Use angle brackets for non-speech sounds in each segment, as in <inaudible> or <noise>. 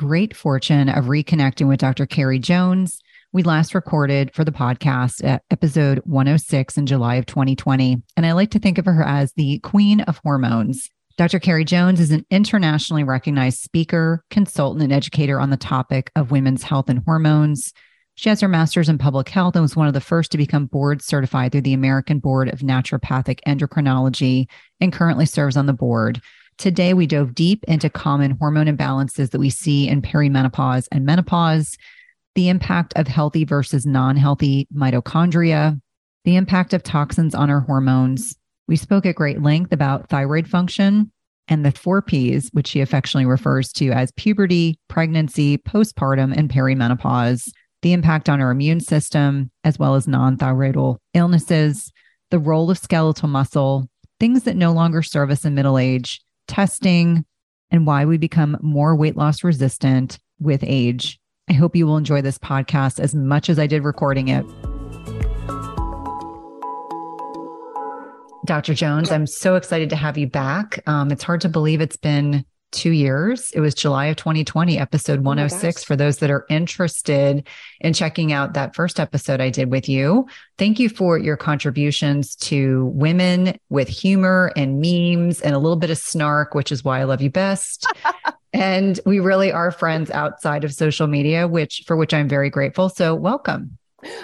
great fortune of reconnecting with Dr. Carrie Jones. We last recorded for the podcast at episode 106 in July of 2020. And I like to think of her as the queen of hormones. Dr. Carrie Jones is an internationally recognized speaker, consultant, and educator on the topic of women's health and hormones. She has her master's in public health and was one of the first to become board certified through the American Board of Naturopathic Endocrinology and currently serves on the board. Today, we dove deep into common hormone imbalances that we see in perimenopause and menopause, the impact of healthy versus non healthy mitochondria, the impact of toxins on our hormones. We spoke at great length about thyroid function and the four P's, which she affectionately refers to as puberty, pregnancy, postpartum, and perimenopause, the impact on our immune system, as well as non thyroidal illnesses, the role of skeletal muscle, things that no longer serve us in middle age testing, and why we become more weight loss resistant with age. I hope you will enjoy this podcast as much as I did recording it. Dr. Jones, I'm so excited to have you back. Um, it's hard to believe it's been two years. It was July of 2020, episode 106. Oh, oh for those that are interested in checking out that first episode I did with you, thank you for your contributions to women with humor and memes and a little bit of snark, which is why I love you best. <laughs> and we really are friends outside of social media, which for which I'm very grateful. So welcome.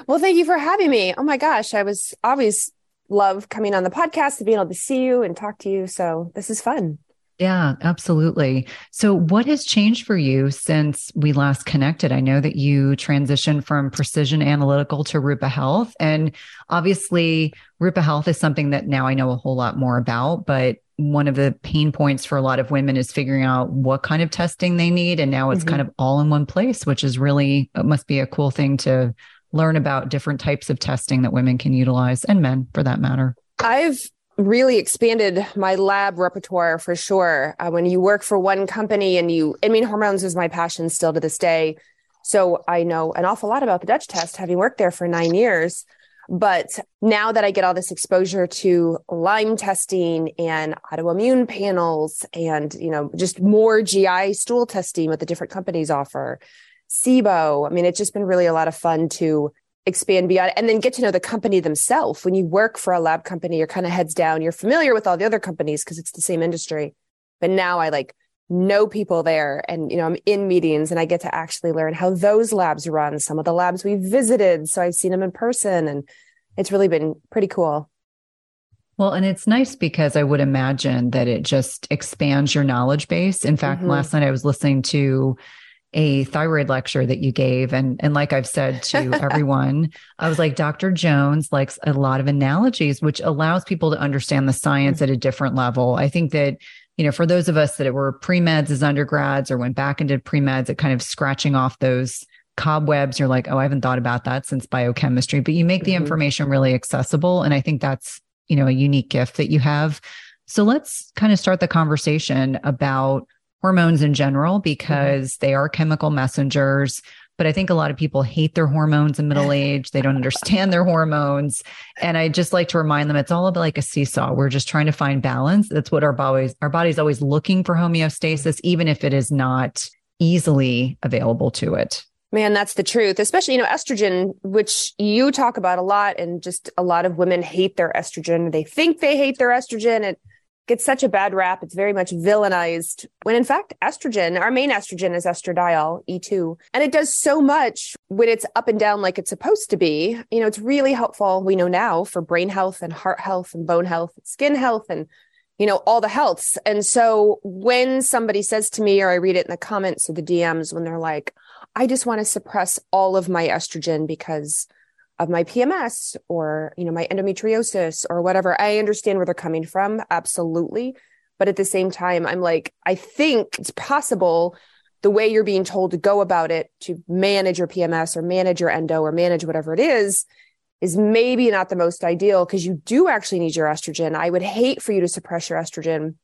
Well, thank you for having me. Oh my gosh, I was always love coming on the podcast and being able to see you and talk to you. So this is fun. Yeah, absolutely. So, what has changed for you since we last connected? I know that you transitioned from precision analytical to Rupa Health. And obviously, Rupa Health is something that now I know a whole lot more about. But one of the pain points for a lot of women is figuring out what kind of testing they need. And now it's mm-hmm. kind of all in one place, which is really, it must be a cool thing to learn about different types of testing that women can utilize and men for that matter. I've really expanded my lab repertoire for sure. Uh, when you work for one company and you, I mean, hormones is my passion still to this day. So I know an awful lot about the Dutch test, having worked there for nine years. But now that I get all this exposure to Lyme testing and autoimmune panels and, you know, just more GI stool testing what the different companies offer, SIBO, I mean, it's just been really a lot of fun to expand beyond and then get to know the company themselves. When you work for a lab company, you're kind of heads down. You're familiar with all the other companies because it's the same industry. But now I like know people there and you know I'm in meetings and I get to actually learn how those labs run, some of the labs we visited. So I've seen them in person and it's really been pretty cool. Well, and it's nice because I would imagine that it just expands your knowledge base. In fact, mm-hmm. last night I was listening to a thyroid lecture that you gave and and like I've said to <laughs> everyone I was like Dr. Jones likes a lot of analogies which allows people to understand the science at a different level. I think that you know for those of us that were pre-meds as undergrads or went back into pre-meds at kind of scratching off those cobwebs you're like oh I haven't thought about that since biochemistry but you make the mm-hmm. information really accessible and I think that's you know a unique gift that you have. So let's kind of start the conversation about hormones in general mm-hmm. because mm-hmm. they are chemical messengers. But I think a lot of people hate their hormones in middle <laughs> age. They don't understand their hormones. And I just like to remind them it's all about like a seesaw. We're just trying to find balance. That's what our bodies, our body's always looking for homeostasis, even if it is not easily available to it. Man, that's the truth. Especially, you know, estrogen, which you talk about a lot, and just a lot of women hate their estrogen. They think they hate their estrogen. And gets such a bad rap. It's very much villainized when in fact, estrogen, our main estrogen is estradiol, E2. And it does so much when it's up and down like it's supposed to be. You know, it's really helpful, we know now, for brain health and heart health and bone health, and skin health and you know, all the healths. And so when somebody says to me, or I read it in the comments or the DMs, when they're like, I just want to suppress all of my estrogen because of my PMS or, you know, my endometriosis or whatever. I understand where they're coming from. Absolutely. But at the same time, I'm like, I think it's possible the way you're being told to go about it to manage your PMS or manage your endo or manage whatever it is is maybe not the most ideal because you do actually need your estrogen. I would hate for you to suppress your estrogen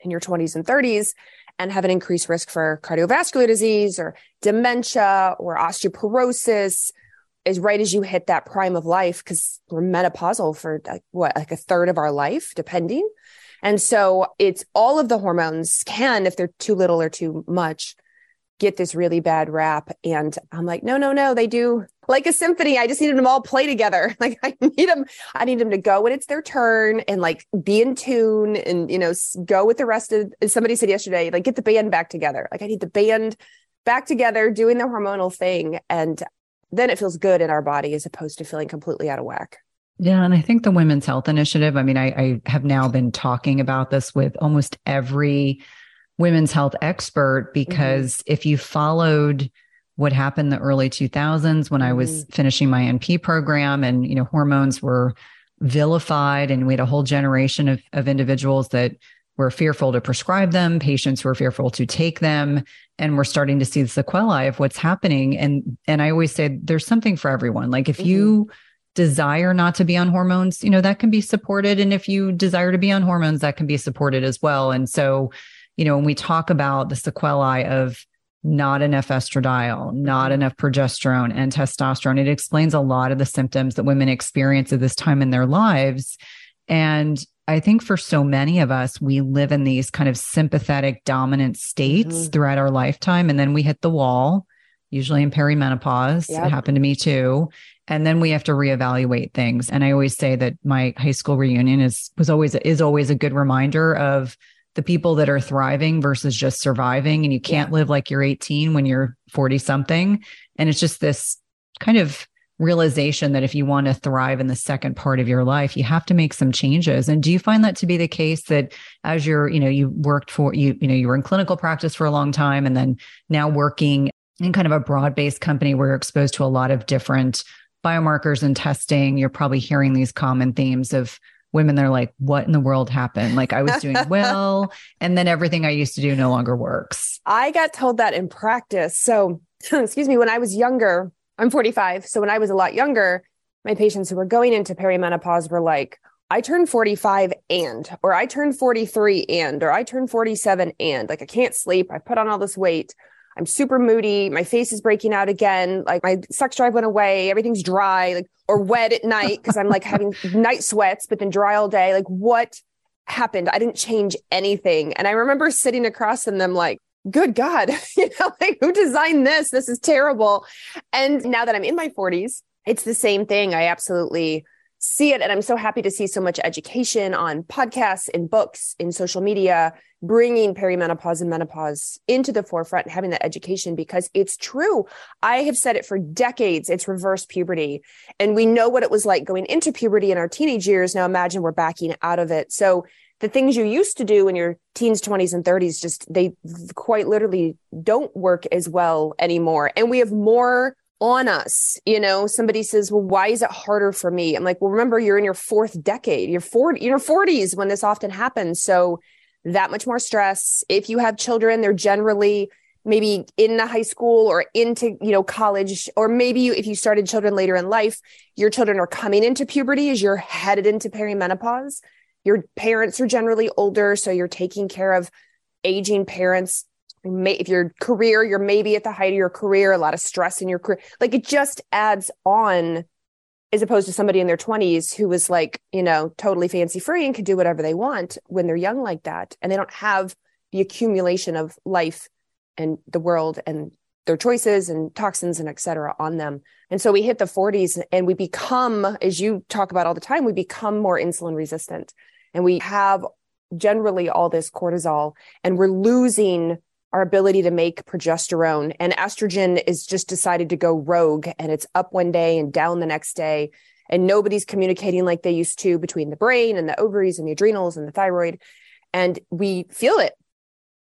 in your 20s and 30s and have an increased risk for cardiovascular disease or dementia or osteoporosis as right as you hit that prime of life because we're menopausal for like, what like a third of our life depending. And so it's all of the hormones can if they're too little or too much get this really bad rap. And i'm like no no no they do. Like a symphony i just needed them all play together. <laughs> Like i need them i need them to go when it's their turn and like be in tune and you know go with the rest of somebody said yesterday like get the band back together. Like i need the band back together doing the hormonal thing. And then it feels good in our body as opposed to feeling completely out of whack. Yeah. And I think the Women's Health Initiative, I mean, I, I have now been talking about this with almost every women's health expert mm-hmm. because mm-hmm. if you followed what happened in the early 2000s when mm-hmm. I was mm-hmm. finishing my NP program and, you know, hormones were vilified and we had a whole generation of, of individuals that were fearful to prescribe them, patients were fearful to take them, and we're starting to see the sequelae of what's happening. And and I always say there's something for everyone. Like if mm-hmm. you desire not to be on hormones, you know, that can be supported. And if you desire to be on hormones, that can be supported as well. And so, you know, when we talk about the sequelae of not enough estradiol, not mm-hmm. enough progesterone and testosterone, it explains a lot of the symptoms that women experience at this time in their lives. And I think for so many of us, we live in these kind of sympathetic dominant states mm-hmm. throughout our lifetime. And then we hit the wall, usually in perimenopause. Yep. It happened to me too. And then we have to reevaluate things. And I always say that my high school reunion is was always is always a good reminder of the people that are thriving versus just surviving. And you can't yeah. live like you're 18 when you're 40 something. And it's just this kind of realization that if you want to thrive in the second part of your life you have to make some changes. And do you find that to be the case that as you're you know you worked for you you know you were in clinical practice for a long time and then now working in kind of a broad-based company where you're exposed to a lot of different biomarkers and testing you're probably hearing these common themes of women they're like what in the world happened? Like i was doing <laughs> well and then everything i used to do no longer works. I got told that in practice. So <clears throat> excuse me when i was younger I'm 45. So when I was a lot younger, my patients who were going into perimenopause were like, I turned 45 and, or I turned 43 and, or I turned 47 and, like I can't sleep. I put on all this weight. I'm super moody. My face is breaking out again. Like my sex drive went away. Everything's dry, like, or wet at night because I'm like having <laughs> night sweats, but then dry all day. Like, what happened? I didn't change anything. And I remember sitting across from them, like, good God, <laughs> you know, like who designed this? This is terrible. And now that I'm in my 40s, it's the same thing. I absolutely see it. And I'm so happy to see so much education on podcasts, in books, in social media, bringing perimenopause and menopause into the forefront and having that education because it's true. I have said it for decades. It's reverse puberty. And we know what it was like going into puberty in our teenage years. Now imagine we're backing out of it. So the things you used to do in your teens, 20s, and 30s just they quite literally don't work as well anymore. And we have more on us. You know, somebody says, Well, why is it harder for me? I'm like, Well, remember, you're in your fourth decade, you're 40, you're 40s when this often happens. So that much more stress. If you have children, they're generally maybe in the high school or into you know college or maybe you, if you started children later in life your children are coming into puberty as you're headed into perimenopause your parents are generally older, so you're taking care of aging parents. If your career, you're maybe at the height of your career, a lot of stress in your career. Like it just adds on as opposed to somebody in their 20s who was like, you know, totally fancy free and could do whatever they want when they're young like that. And they don't have the accumulation of life and the world and their choices and toxins and et cetera on them. And so we hit the 40s and we become, as you talk about all the time, we become more insulin resistant and we have generally all this cortisol and we're losing our ability to make progesterone. And estrogen is just decided to go rogue and it's up one day and down the next day. And nobody's communicating like they used to between the brain and the ovaries and the adrenals and the thyroid. And we feel it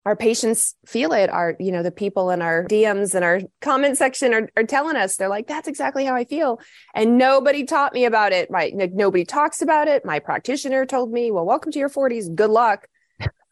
our patients feel it. Our you know the people in our dms and our comment section are, are telling us they're like that's exactly how i feel. And nobody taught me about it. My like, nobody talks about it. My practitioner told me well welcome to your 40s good luck.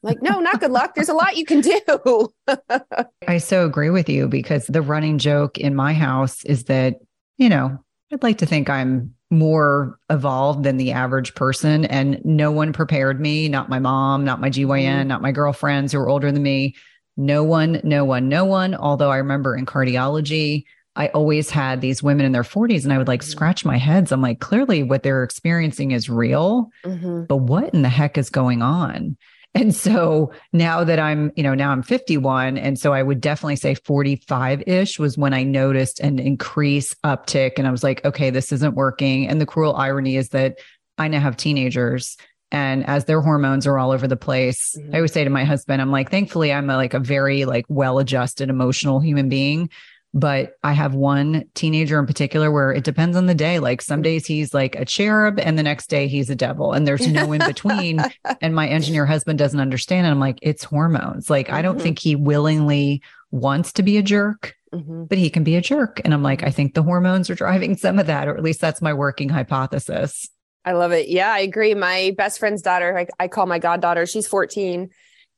Like, no, not good luck. There's a lot you can do. <laughs> I so agree with you because the running joke in my house is that, you know, I'd like to think I'm more evolved than the average person. And no one prepared me, not my mom, not my GYN, mm-hmm. not my girlfriends who were older than me. No one, no one, no one. Although I remember in cardiology, I always had these women in their 40s and I would like mm-hmm. scratch my heads. I'm like, clearly what they're experiencing is real, mm-hmm. but what in the heck is going on? And so now that I'm, you know, now I'm 51. And so I would definitely say 45 ish was when I noticed an increase uptick. And I was like, okay, this isn't working. And the cruel irony is that I now have teenagers and as their hormones are all over the place mm-hmm. i always say to my husband i'm like thankfully i'm a, like a very like well adjusted emotional human being but I have one teenager in particular where it depends on the day. Like some days he's like a cherub and the next day he's a devil and there's no in between. <laughs> and my engineer husband doesn't understand. And I'm like, it's hormones. Like, mm-hmm. I don't mm-hmm. think he willingly wants to be a jerk, mm-hmm. but he can be a jerk. And I'm like, I think the hormones are driving some of that, or at least that's my working hypothesis. I love it. Yeah, I agree. My best friend's daughter, I, I call my goddaughter, she's 14.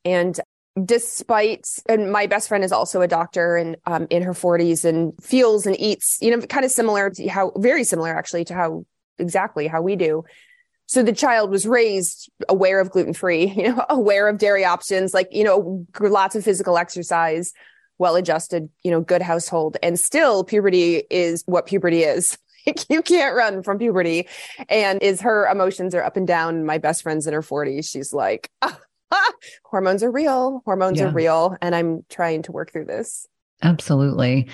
And despite and my best friend is also a doctor and um, in her 40s and feels and eats you know kind of similar to how very similar actually to how exactly how we do. So the child was raised aware of gluten free <laughs> you know aware of dairy options like you know lots of physical exercise well adjusted you know good household. And still puberty is what puberty is. <laughs> You can't run from puberty. And is her emotions are up and down. My best friend's in her 40s she's like oh, <laughs> hormones are real. Hormones yeah. are real. And I'm trying to work through this. Absolutely.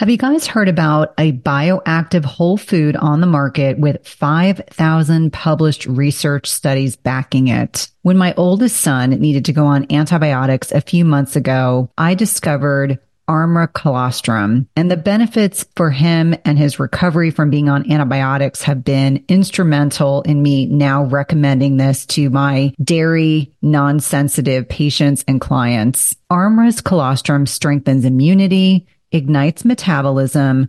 Have you guys heard about a bioactive whole food on the market with 5,000 published research studies backing it? When my oldest son needed to go on antibiotics a few months ago, I discovered Armra colostrum. And the benefits for him and his recovery from being on antibiotics have been instrumental in me now recommending this to my dairy non-sensitive patients and clients. Armra's colostrum strengthens immunity, ignites metabolism,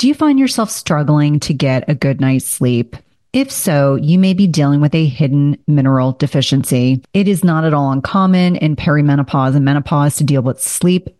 Do you find yourself struggling to get a good night's sleep? If so, you may be dealing with a hidden mineral deficiency. It is not at all uncommon in perimenopause and menopause to deal with sleep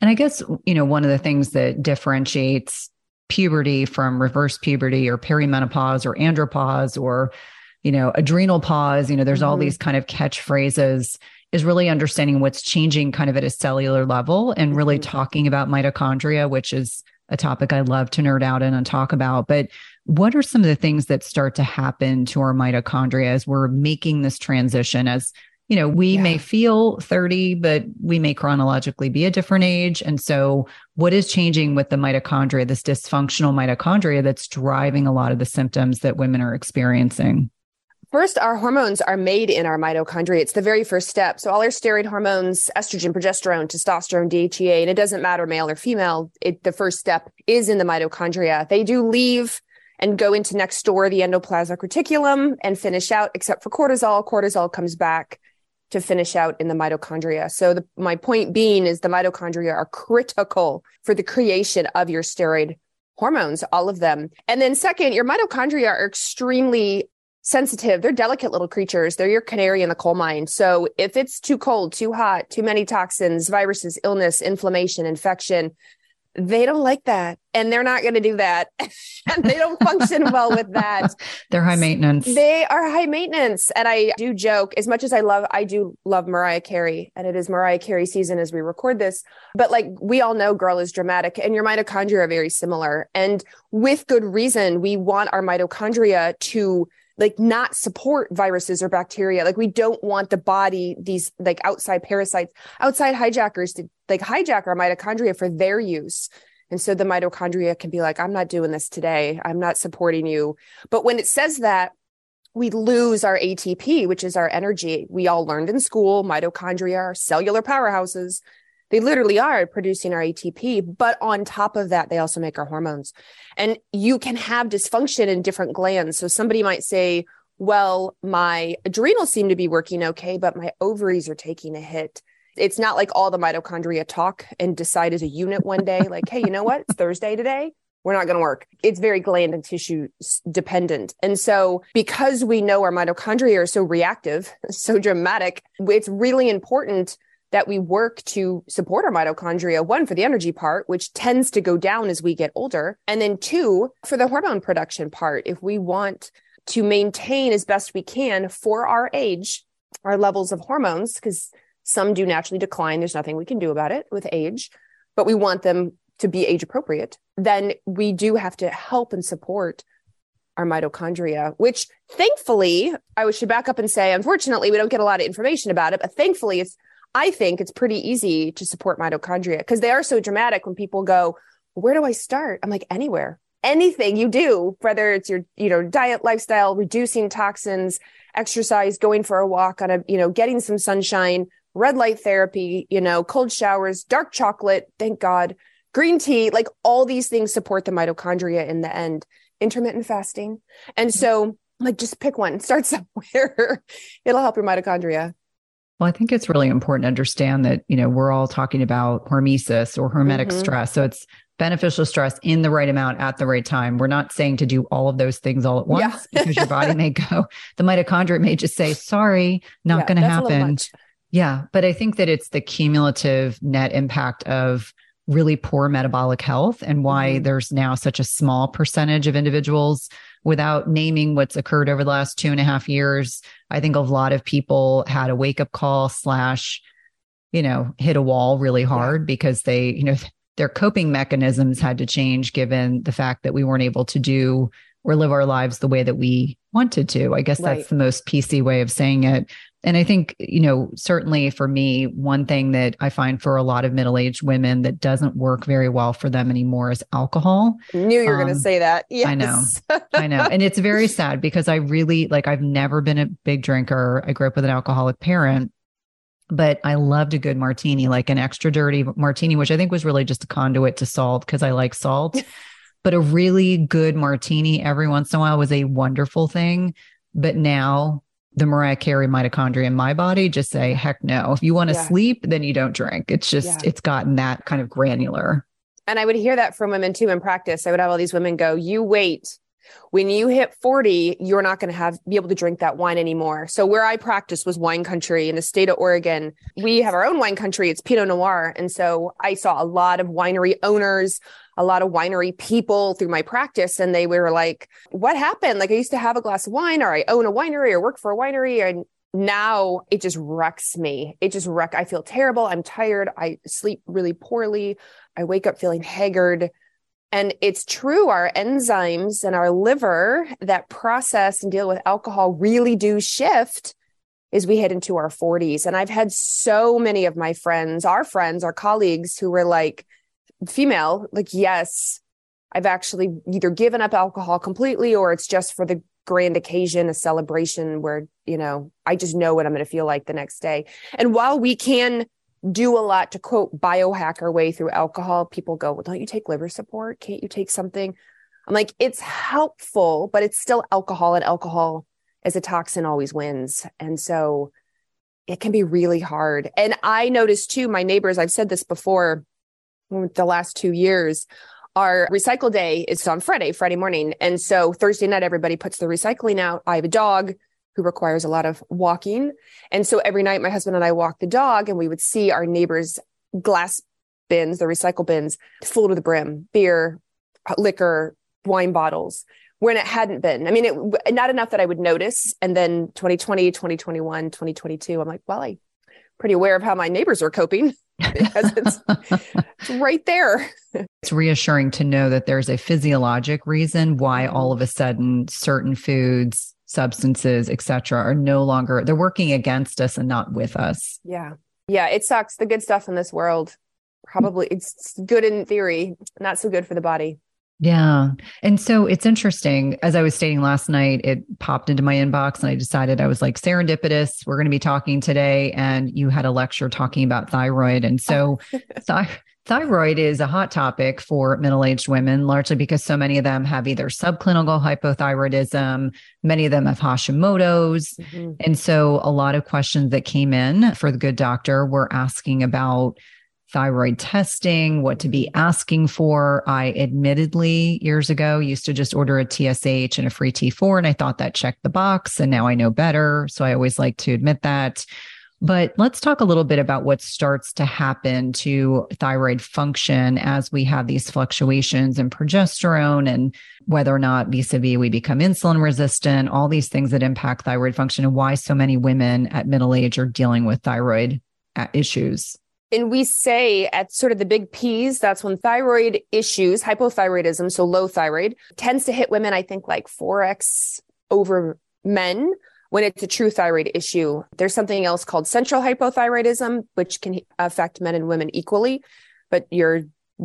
And I guess, you know, one of the things that differentiates puberty from reverse puberty or perimenopause or andropause or, you know, adrenal pause, you know, there's mm-hmm. all these kind of catchphrases is really understanding what's changing kind of at a cellular level and really mm-hmm. talking about mitochondria, which is a topic I love to nerd out in and talk about. But what are some of the things that start to happen to our mitochondria as we're making this transition as you know, we yeah. may feel 30, but we may chronologically be a different age. And so, what is changing with the mitochondria, this dysfunctional mitochondria that's driving a lot of the symptoms that women are experiencing? First, our hormones are made in our mitochondria. It's the very first step. So, all our steroid hormones, estrogen, progesterone, testosterone, DHEA, and it doesn't matter male or female, it, the first step is in the mitochondria. They do leave and go into next door, the endoplasmic reticulum, and finish out, except for cortisol. Cortisol comes back to finish out in the mitochondria. So the, my point being is the mitochondria are critical for the creation of your steroid hormones, all of them. And then second, your mitochondria are extremely sensitive. They're delicate little creatures. They're your canary in the coal mine. So if it's too cold, too hot, too many toxins, viruses, illness, inflammation, infection, they don't like that and they're not going to do that. <laughs> And they don't function well with that. <laughs> They're high maintenance. They are high maintenance and i do joke as much as i love i do love mariah carey and it is mariah carey season as we record this but like we all know girl is dramatic and your mitochondria are very similar and with good reason we want our mitochondria to like not support viruses or bacteria. Like we don't want the body, these like outside parasites, outside hijackers to like hijack our mitochondria for their use. And so the mitochondria can be like, I'm not doing this today. I'm not supporting you. But when it says that, we lose our ATP, which is our energy. We all learned in school mitochondria are cellular powerhouses. They literally are producing our ATP, but on top of that, they also make our hormones. And you can have dysfunction in different glands. So somebody might say, well, my adrenals seem to be working okay, but my ovaries are taking a hit. It's not like all the mitochondria talk and decide as a unit one day, <laughs> like, hey, you know what? It's Thursday today. We're not going to work. It's very gland and tissue dependent. And so, because we know our mitochondria are so reactive, <laughs> so dramatic, it's really important that we work to support our mitochondria, one for the energy part, which tends to go down as we get older. And then two, for the hormone production part, if we want to maintain as best we can for our age, our levels of hormones, because some do naturally decline. There's nothing we can do about it with age, but we want them to be age appropriate. Then we do have to help and support our mitochondria, which thankfully, I should back up and say, unfortunately, we don't get a lot of information about it, but thankfully, it's I think it's pretty easy to support mitochondria because they are so dramatic when people go, where do I start? I'm like, anywhere, anything you do, whether it's your, you know, diet, lifestyle, reducing toxins, exercise, going for a walk on a, you know, getting some sunshine, red light therapy, you know, cold showers, dark chocolate, thank God, green tea, like all these things support the mitochondria in the end, intermittent fasting. And so, like, just pick one, <laughs> start somewhere. It'll help your mitochondria. Well, I think it's really important to understand that, you know, we're all talking about hormesis or hormetic mm-hmm. stress. So it's beneficial stress in the right amount at the right time. We're not saying to do all of those things all at once yeah. because your body may go, the mitochondria may just say, sorry, not yeah, going to happen. Yeah. But I think that it's the cumulative net impact of really poor metabolic health and why mm-hmm. there's now such a small percentage of individuals without naming what's occurred over the last two and a half years, I think a lot of people had a wake up call slash, you know, hit a wall really hard yeah. because they, you know, their coping mechanisms had to change given the fact that we weren't able to do or live our lives the way that we wanted to. I guess right. that's the most PC way of saying it. And I think, you know, certainly for me, one thing that I find for a lot of middle aged women that doesn't work very well for them anymore is alcohol. Knew you were um, going to say that. Yes. I know. <laughs> I know. And it's very sad because I really like, I've never been a big drinker. I grew up with an alcoholic parent but I loved a good martini, like an extra dirty martini, which I think was really just a conduit to salt because I like salt. <laughs> but a really good martini every once in a while was a wonderful thing. But now the Mariah Carey mitochondria in my body just say, heck no. If you want to yeah. sleep, then you don't drink. It's just, yeah. it's gotten that kind of granular. And I would hear that from women too in practice. I would have all these women go, you wait when you hit 40, you're not going to have be able to drink that wine anymore. So where I practiced was wine country in the state of Oregon. We have our own wine country. It's Pinot Noir. And so I saw a lot of winery owners, a lot of winery people through my practice. And they were like, what happened? Like I used to have a glass of wine or I own a winery or work for a winery. And now it just wrecks me. It just wreck. I feel terrible. I'm tired. I sleep really poorly. I wake up feeling haggard. And it's true, our enzymes and our liver that process and deal with alcohol really do shift as we head into our 40s. And I've had so many of my friends, our friends, our colleagues who were like, female, like, yes, I've actually either given up alcohol completely or it's just for the grand occasion, a celebration where, you know, I just know what I'm going to feel like the next day. And while we can do a lot to quote biohack our way through alcohol, people go, Well, don't you take liver support? Can't you take something? I'm like, it's helpful, but it's still alcohol, and alcohol as a toxin always wins. And so it can be really hard. And I noticed too, my neighbors, I've said this before the last two years, our recycle day is on Friday, Friday morning. And so Thursday night, everybody puts the recycling out. I have a dog who requires a lot of walking. And so every night, my husband and I walk the dog, and we would see our neighbors' glass bins, the recycle bins, full to the brim, beer, liquor, wine bottles, when it hadn't been. I mean, it not enough that I would notice. And then 2020, 2021, 2022, I'm like, well, I pretty aware of how my neighbors are coping <laughs> because it's, it's right there. <laughs> It's reassuring to know that there's a physiologic reason why mm-hmm. all of a sudden certain foods substances, etc., are no longer they're working against us and not with us. Yeah. Yeah, it sucks. The good stuff in this world probably it's good in theory, not so good for the body. Yeah. And so it's interesting. As I was stating last night, it popped into my inbox and I decided I was like, serendipitous. We're going to be talking today. And you had a lecture talking about thyroid. And so <laughs> th- Thyroid is a hot topic for middle aged women, largely because so many of them have either subclinical hypothyroidism, many of them have Hashimoto's. Mm-hmm. And so a lot of questions that came in for the good doctor were asking about thyroid testing, what to be asking for. I admittedly years ago used to just order a TSH and a free T4, and I thought that checked the box. And now I know better. So I always like to admit that. But let's talk a little bit about what starts to happen to thyroid function as we have these fluctuations in progesterone and whether or not vis a vis we become insulin resistant, all these things that impact thyroid function, and why so many women at middle age are dealing with thyroid uh, issues. And we say at sort of the big P's, that's when thyroid issues, hypothyroidism, so low thyroid, tends to hit women, I think, like 4x over men when it's a true thyroid issue. There's something else called central hypothyroidism, which can affect men and women equally. But your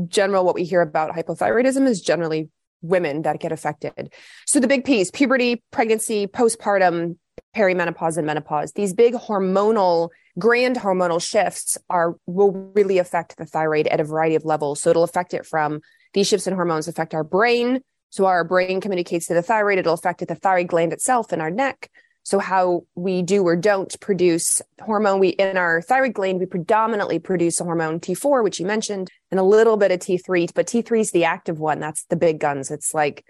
general, what we hear about hypothyroidism is generally women that get affected. So the big P's puberty, pregnancy, postpartum, perimenopause, and menopause. These big hormonal, grand hormonal shifts are will really affect the thyroid at a variety of levels. So it'll affect it from these shifts in hormones affect our brain. So our brain communicates to the thyroid. It'll affect the thyroid gland itself in our neck. So how we do or don't produce hormone, we in our thyroid gland, we predominantly produce a hormone T4, which you mentioned, and a little bit of T3, but T3 is the active one. That's the big guns. It's like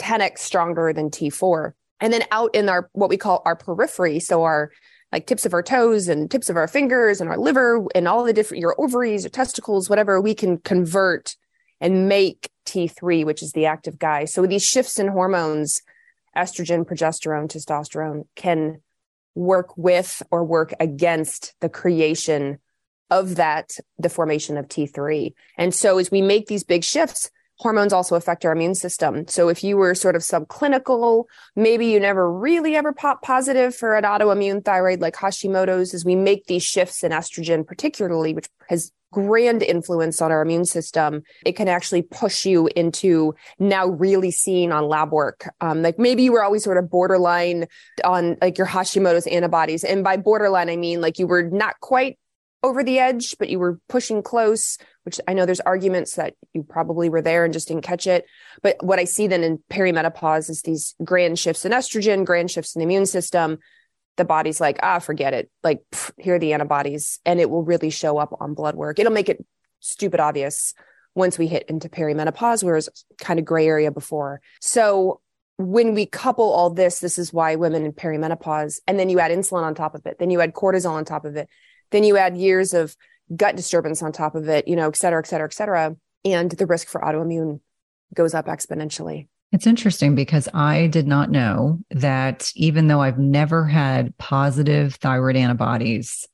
10x stronger than T4. And then out in our what we call our periphery, so our like tips of our toes and tips of our fingers and our liver and all the different your ovaries or testicles, whatever, we can convert and make T3, which is the active guy. So these shifts in hormones, estrogen, progesterone, testosterone, can work with or work against the creation of that, the formation of T3. And so as we make these big shifts, hormones also affect our immune system. So if you were sort of subclinical, maybe you never really ever pop positive for an autoimmune thyroid like Hashimoto's, as we make these shifts in estrogen, particularly, which has grand influence on our immune system, it can actually push you into now really seeing on lab work. Um, like maybe you were always sort of borderline on like your Hashimoto's antibodies. And by borderline, I mean like you were not quite over the edge, but you were pushing close, which I know there's arguments that you probably were there and just didn't catch it. But what I see then in perimenopause is these grand shifts in estrogen, grand shifts in the immune system. The body's like, ah, forget it. Like, pff, here are the antibodies. And it will really show up on blood work. It'll make it stupid obvious once we hit into perimenopause, whereas kind of gray area before. So when we couple all this, this is why women in perimenopause, and then you add insulin on top of it, then you add cortisol on top of it, then you add years of gut disturbance on top of it, you know, et cetera, et cetera, et cetera. And the risk for autoimmune goes up exponentially. It's interesting because I did not know that even though I've never had positive thyroid antibodies,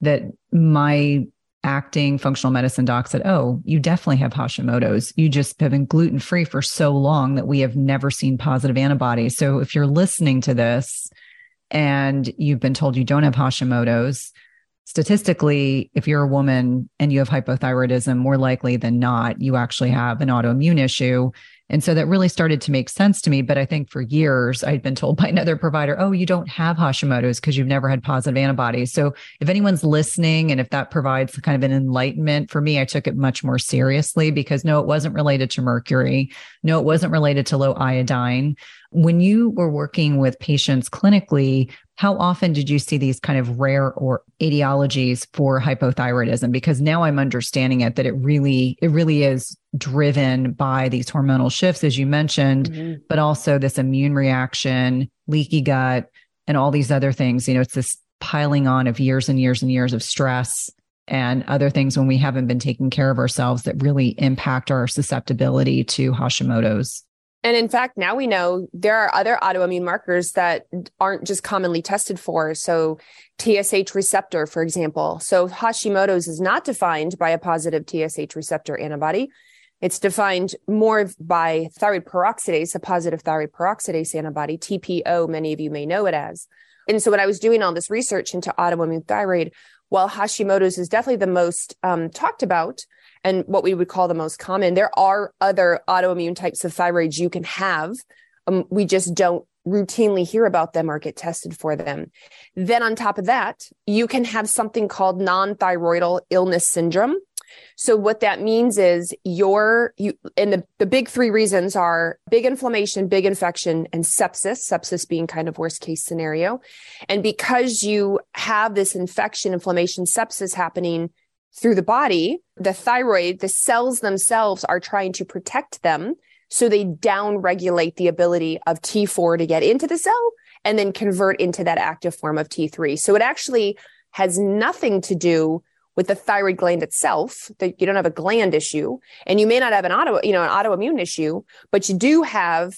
that my acting functional medicine doc said, Oh, you definitely have Hashimoto's. You just have been gluten free for so long that we have never seen positive antibodies. So if you're listening to this and you've been told you don't have Hashimoto's, statistically, if you're a woman and you have hypothyroidism, more likely than not, you actually have an autoimmune issue. And so that really started to make sense to me. But I think for years, I'd been told <laughs> by another provider, oh, you don't have Hashimoto's because you've never had positive antibodies. So if anyone's listening and if that provides kind of an enlightenment for me, I took it much more seriously because no, it wasn't related to mercury. No, it wasn't related to low iodine. When you were working with patients clinically, how often did you see these kind of rare or etiologies for hypothyroidism because now i'm understanding it that it really it really is driven by these hormonal shifts as you mentioned mm-hmm. but also this immune reaction leaky gut and all these other things you know it's this piling on of years and years and years of stress and other things when we haven't been taking care of ourselves that really impact our susceptibility to hashimoto's and in fact, now we know there are other autoimmune markers that aren't just commonly tested for. So, TSH receptor, for example. So, Hashimoto's is not defined by a positive TSH receptor antibody. It's defined more by thyroid peroxidase, a positive thyroid peroxidase antibody, TPO, many of you may know it as. And so, when I was doing all this research into autoimmune thyroid, while Hashimoto's is definitely the most um, talked about, and what we would call the most common. There are other autoimmune types of thyroids you can have. Um, we just don't routinely hear about them or get tested for them. Then, on top of that, you can have something called non thyroidal illness syndrome. So what that means is your you and the, the big three reasons are big inflammation, big infection, and sepsis, sepsis being kind of worst case scenario. And because you have this infection, inflammation, sepsis happening through the body, the thyroid, the cells themselves are trying to protect them. So they down regulate the ability of T4 to get into the cell and then convert into that active form of T3. So it actually has nothing to do with the thyroid gland itself that you don't have a gland issue and you may not have an auto you know an autoimmune issue but you do have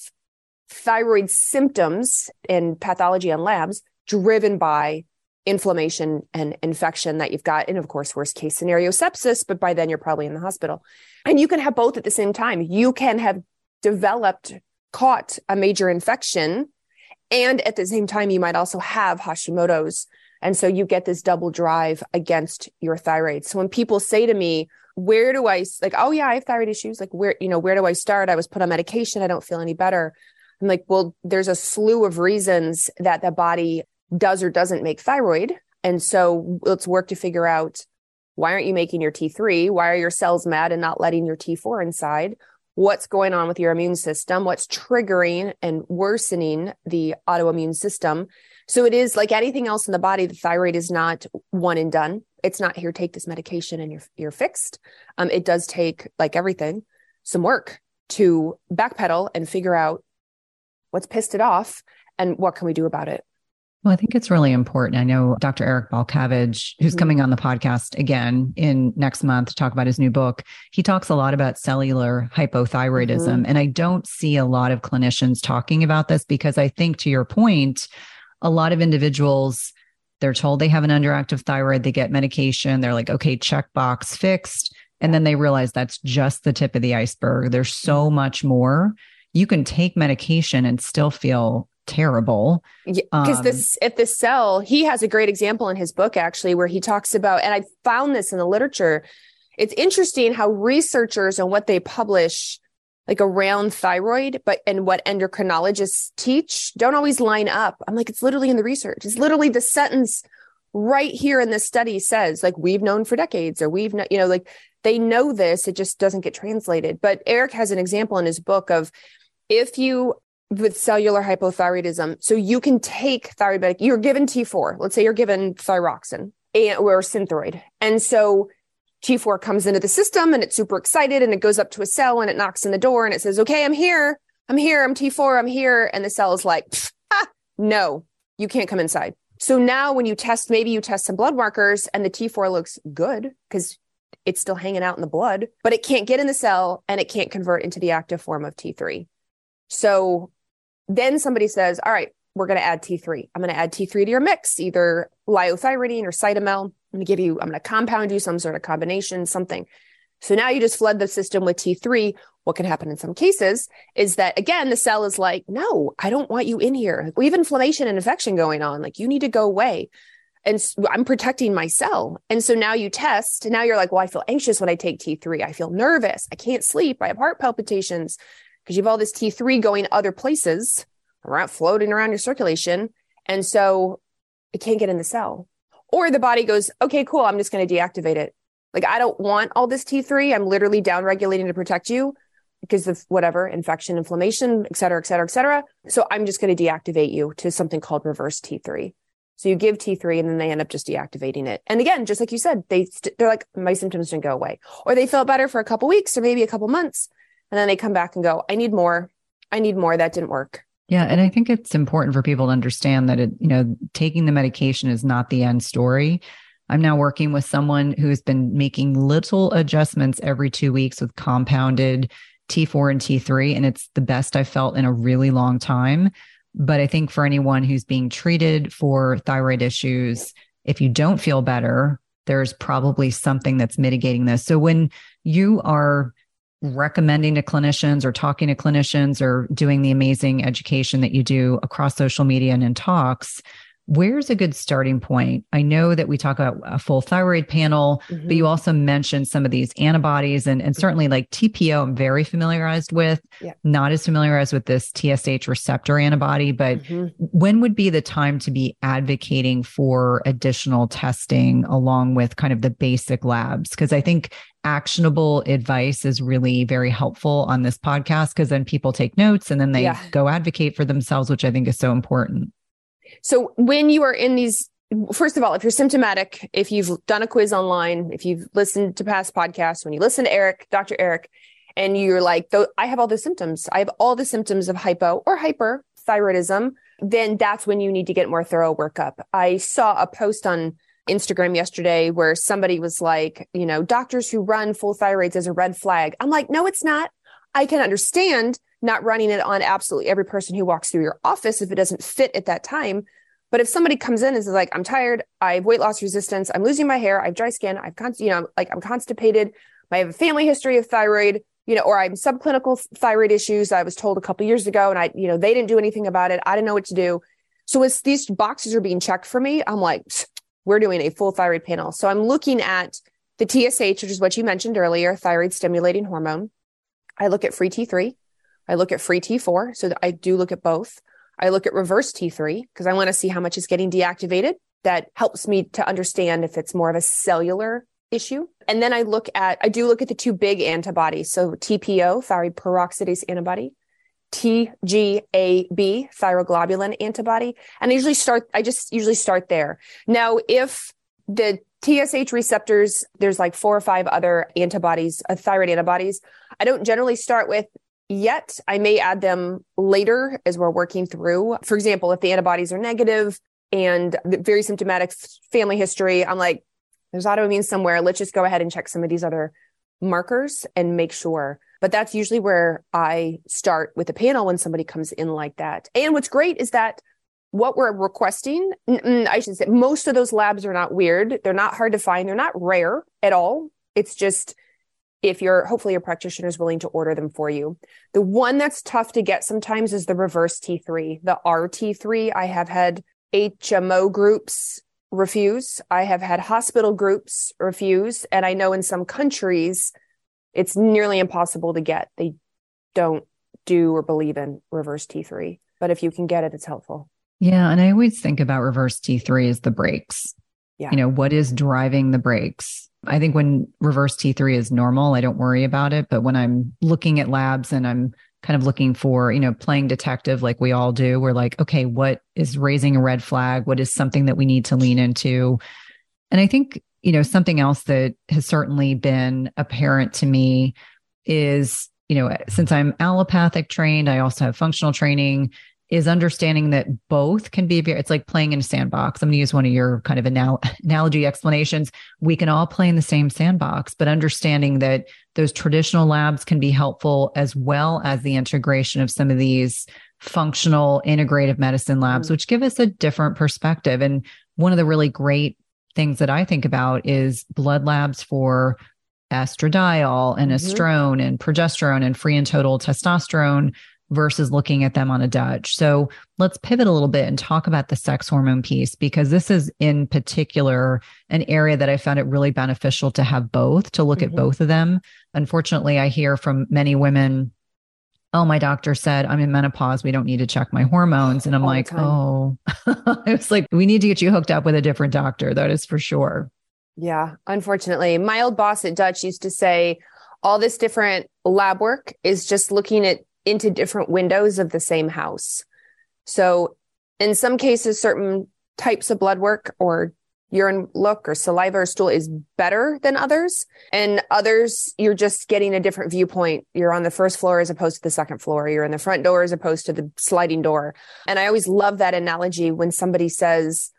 thyroid symptoms and pathology on labs driven by inflammation and infection that you've got. And of course, worst case scenario, sepsis, but by then you're probably in the hospital. And you can have both at the same time. You can have developed, caught a major infection. And at the same time, you might also have Hashimoto's. And so you get this double drive against your thyroid. So when people say to me, where do I like, oh yeah, I have thyroid issues. Like where, you know, where do I start? I was put on medication. I don't feel any better. I'm like, well, there's a slew of reasons that the body does or doesn't make thyroid. And so let's work to figure out why aren't you making your T3? Why are your cells mad and not letting your T4 inside? What's going on with your immune system? What's triggering and worsening the autoimmune system? So it is like anything else in the body, the thyroid is not one and done. It's not here, take this medication and you're you're fixed. Um, it does take, like everything, some work to backpedal and figure out what's pissed it off and what can we do about it. Well, I think it's really important. I know Dr. Eric Balcavage, who's mm-hmm. coming on the podcast again in next month to talk about his new book, he talks a lot about cellular hypothyroidism. Mm-hmm. And I don't see a lot of clinicians talking about this because I think, to your point, a lot of individuals, they're told they have an underactive thyroid, they get medication, they're like, okay, check box fixed. And then they realize that's just the tip of the iceberg. There's so mm-hmm. much more. You can take medication and still feel terrible. Because um, this, if the cell, he has a great example in his book actually, where he talks about, and I found this in the literature. It's interesting how researchers and what they publish, like around thyroid, but and what endocrinologists teach, don't always line up. I'm like, it's literally in the research. It's literally the sentence right here in the study says, like, we've known for decades, or we've, you know, like they know this. It just doesn't get translated. But Eric has an example in his book of if you with cellular hypothyroidism. So you can take thyroid you're given T4. Let's say you're given thyroxin and, or synthroid. And so T4 comes into the system and it's super excited and it goes up to a cell and it knocks on the door and it says, okay, I'm here. I'm here. I'm T4. I'm here. And the cell is like, ah, no, you can't come inside. So now when you test, maybe you test some blood markers and the T4 looks good because it's still hanging out in the blood, but it can't get in the cell and it can't convert into the active form of T3. So then somebody says, all right, we're going to add T3. I'm going to add T3 to your mix, either liothyronine or cytomel. Going to give you, I'm going to compound you some sort of combination, something. So now you just flood the system with T3. What can happen in some cases is that, again, the cell is like, no, I don't want you in here. We have inflammation and infection going on. Like, you need to go away. And I'm protecting my cell. And so now you test. And now you're like, well, I feel anxious when I take T3. I feel nervous. I can't sleep. I have heart palpitations because you have all this T3 going other places around floating around your circulation. And so it can't get in the cell. Or the body goes, okay, cool, I'm just going to deactivate it. Like, I don't want all this T3. I'm literally down regulating to protect you because of whatever infection, inflammation, et cetera, et cetera, et cetera. So I'm just going to deactivate you to something called reverse T3. So you give T3 and then they end up just deactivating it. And again, just like you said, they, st- they're like, my symptoms didn't go away or they felt better for a couple weeks or maybe a couple months. And then they come back and go, I need more. I need more. That didn't work. Yeah. And I think it's important for people to understand that, it, you know, taking the medication is not the end story. I'm now working with someone who's been making little adjustments every two weeks with compounded T4 and T3. And it's the best I've felt in a really long time. But I think for anyone who's being treated for thyroid issues, if you don't feel better, there's probably something that's mitigating this. So when you are recommending to clinicians or talking to clinicians or doing the amazing education that you do across social media and in talks where's a good starting point? I know that we talk about a full thyroid panel, mm-hmm. but you mm-hmm. also mentioned some of these antibodies and, and certainly like TPO, I'm very familiarized with, yeah. not as familiarized with this TSH receptor antibody, but mm-hmm. when would be the time to be advocating for additional testing along with kind of the basic labs? Because I think actionable advice is really very helpful on this podcast because then people take notes and then they yeah. go advocate for themselves, which I think is so important. So when you are in these, first of all, if you're symptomatic, if you've done a quiz online, if you've listened to past podcasts, when you listen to Eric, Dr. Eric, and you're like, I have all the symptoms, I have all the symptoms of hypo or hyperthyroidism, then that's when you need to get more thorough workup. I saw a post on Instagram yesterday where somebody was like, you know, doctors who run full thyroids as a red flag. I'm like, no, it's not. I can understand not running it on absolutely every person who walks through your office if it doesn't fit at that time. But if somebody comes in and says like, I'm tired, I have weight loss resistance, I'm losing my hair, I have dry skin, I've con- you know, like I'm constipated, I have a family history of thyroid, you know, or I'm subclinical thyroid issues. I was told a couple years ago, and I, you know, they didn't do anything about it. I didn't know what to do. So as these boxes are being checked for me, I'm like, we're doing a full thyroid panel. So I'm looking at the TSH, which is what you mentioned earlier, thyroid stimulating hormone. I look at free T3. I look at free T4. So I do look at both. I look at reverse T3 because I want to see how much is getting deactivated. That helps me to understand if it's more of a cellular issue. And then I look at, I do look at the two big antibodies. So TPO, thyroid peroxidase antibody, TGAB, thyroglobulin antibody. And I usually start, I just usually start there. Now, if the TSH receptors, there's like four or five other antibodies, uh, thyroid antibodies. I don't generally start with yet. I may add them later as we're working through. For example, if the antibodies are negative, and very symptomatic family history. I'm like, there's autoimmune somewhere. Let's just go ahead and check some of these other markers and make sure. But that's usually where I start with a panel when somebody comes in like that. And what's great is that what we're requesting, I should say, most of those labs are not weird. They're not hard to find. They're not rare at all. It's just if you're hopefully your practitioner is willing to order them for you. The one that's tough to get sometimes is the reverse T3, the RT3. I have had HMO groups refuse. I have had hospital groups refuse. And I know in some countries, it's nearly impossible to get. They don't do or believe in reverse T3. But if you can get it, it's helpful. Yeah. And I always think about reverse T3 as the brakes. Yeah. You know, what is driving the brakes? I think when reverse T3 is normal, I don't worry about it. But when I'm looking at labs and I'm kind of looking for, you know, playing detective like we all do, we're like, okay, what is raising a red flag? What is something that we need to lean into? And I think, you know, something else that has certainly been apparent to me is, you know, since I'm allopathic trained, I also have functional training is understanding that both can be very, it's like playing in a sandbox. I'm going to use one of your kind of anal- <laughs> analogy explanations. We can all play in the same sandbox, but understanding that those traditional labs can be helpful as well as the integration of some of these functional integrative medicine labs, mm-hmm. which give us a different perspective. And one of the really great things that I think about is blood labs for estradiol and mm-hmm. estrone and progesterone and free and total testosterone versus looking at them on a Dutch. So let's pivot a little bit and talk about the sex hormone piece because this is in particular an area that I found it really beneficial to have both, to look mm-hmm. at both of them. Unfortunately, I hear from many women, oh, my doctor said I'm in menopause. We don't need to check my hormones. And I'm All like, oh, <laughs> I was like, we need to get you hooked up with a different doctor. That is for sure. Yeah, unfortunately. My old boss at Dutch used to say, all this different lab work is just looking at into different windows of the same house. So in some cases, certain types of blood work or urine look or saliva or stool is better than others. And others, you're just getting a different viewpoint. You're on the first floor as opposed to the second floor. You're in the front door as opposed to the sliding door. And I always love that analogy when somebody says,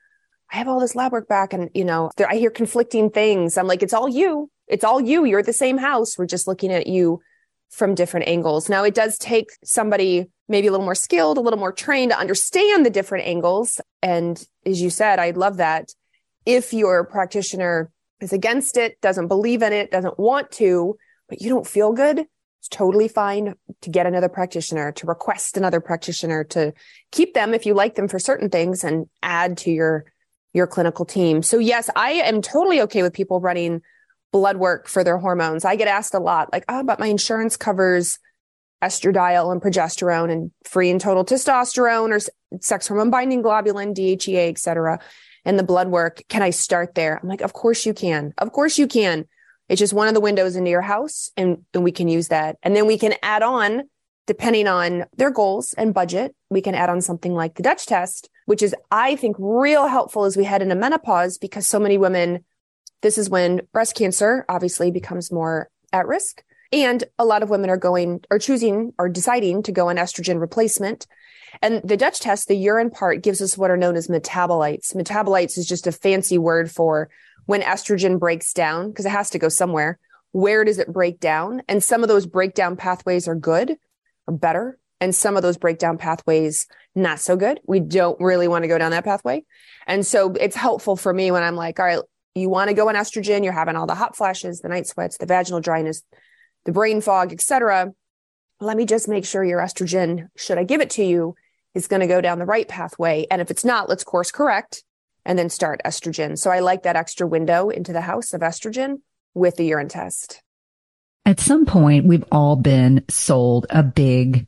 I have all this lab work back and, you know, I hear conflicting things. I'm like, it's all you. It's all you. You're the same house. We're just looking at you from different angles. Now, it does take somebody maybe a little more skilled, a little more trained to understand the different angles. And as you said, I love that. If your practitioner is against it, doesn't believe in it, doesn't want to, but you don't feel good, it's totally fine to get another practitioner, to request another practitioner, to keep them if you like them for certain things and add to your your clinical team. So yes, I am totally okay with people running blood work for their hormones. I get asked a lot, like, oh, but my insurance covers estradiol and progesterone and free and total testosterone or sex hormone binding globulin, DHEA, et cetera, and the blood work. Can I start there? I'm like, of course you can. Of course you can. It's just one of the windows into your house and, and we can use that. And then we can add on, depending on their goals and budget, we can add on something like the Dutch test, which is, I think, real helpful as we head into menopause because so many women this is when breast cancer obviously becomes more at risk. And a lot of women are going or choosing or deciding to go on estrogen replacement. And the Dutch test, the urine part gives us what are known as metabolites. Metabolites is just a fancy word for when estrogen breaks down, because it has to go somewhere. Where does it break down? And some of those breakdown pathways are good or better. And some of those breakdown pathways, not so good. We don't really want to go down that pathway. And so it's helpful for me when I'm like, all right, you want to go on estrogen, you're having all the hot flashes, the night sweats, the vaginal dryness, the brain fog, etc. Let me just make sure your estrogen, should I give it to you, is going to go down the right pathway. And if it's not, let's course correct and then start estrogen. So I like that extra window into the house of estrogen with the urine test. At some point, we've all been sold a big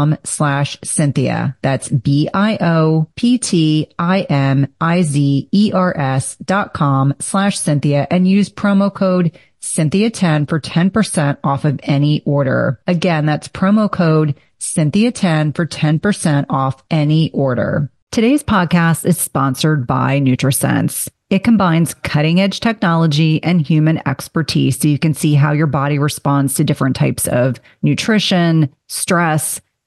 bioptimizers.com slash Cynthia. That's B-I-O-P-T-I-M-I-Z-E-R-S dot com slash Cynthia and use promo code Cynthia 10 for 10% off of any order. Again, that's promo code Cynthia 10 for 10% off any order. Today's podcast is sponsored by NutriSense. It combines cutting edge technology and human expertise so you can see how your body responds to different types of nutrition, stress,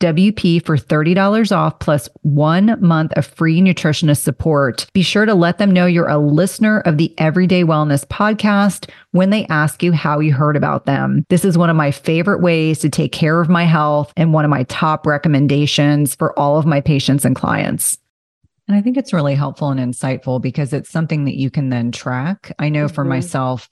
WP for $30 off plus one month of free nutritionist support. Be sure to let them know you're a listener of the Everyday Wellness podcast when they ask you how you heard about them. This is one of my favorite ways to take care of my health and one of my top recommendations for all of my patients and clients. And I think it's really helpful and insightful because it's something that you can then track. I know mm-hmm. for myself,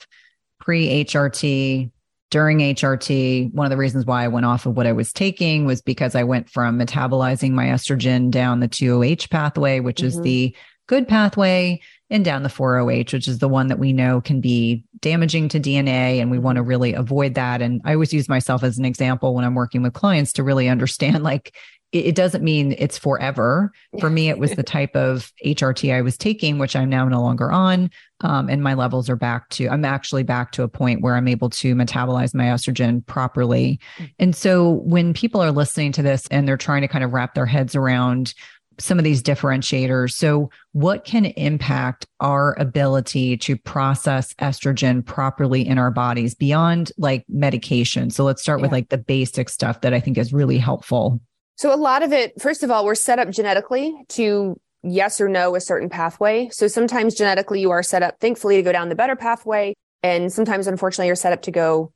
pre HRT, during HRT, one of the reasons why I went off of what I was taking was because I went from metabolizing my estrogen down the 2OH pathway, which mm-hmm. is the good pathway, and down the 4OH, which is the one that we know can be damaging to DNA. And we want to mm-hmm. really avoid that. And I always use myself as an example when I'm working with clients to really <laughs> understand like, it, doesn't mean it's forever. For me, it was the <laughs> type of HRT I was taking, which I'm now no longer on. Um, and my levels are back to, I'm actually back to a point where I'm able to metabolize my estrogen properly. Mm. And so when people are listening to this and they're trying to kind of wrap their heads around some of these differentiators. So, what can impact our ability to process estrogen properly in our bodies beyond like medication? So, let's start yeah. with like the basic stuff that I think is really helpful. So a lot of it, first of all, we're set up genetically to yes or no a certain pathway. So sometimes genetically you are set up, thankfully, to go down the better pathway. And sometimes, unfortunately, you're set up to go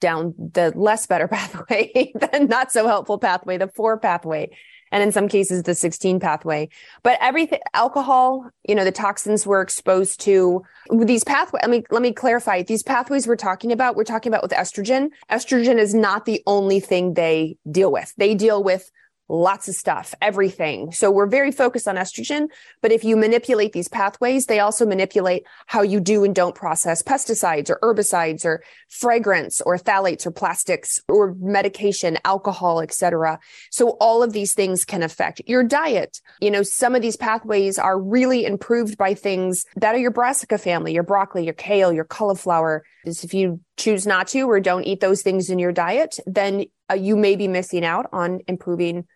down the less better <laughs> pathway, the not so helpful pathway, the four pathway and in some cases the 16 pathway. But everything alcohol you know the toxins we're exposed to these pathways let me let me clarify. These pathways we're talking about we're talking about with estrogen. Estrogen is not the only thing they deal with. They deal with lots of stuff, everything. So we're very focused on estrogen. But if you manipulate these pathways, they also manipulate how you do and don't process pesticides or herbicides or fragrance or phthalates or plastics or medication, alcohol, etc. So all of these things can affect your diet. You know, some of these pathways are really improved by things that are your brassica family, your broccoli, your kale, your cauliflower. If you choose not to or don't eat those things in your diet, then uh, you may be missing out on improving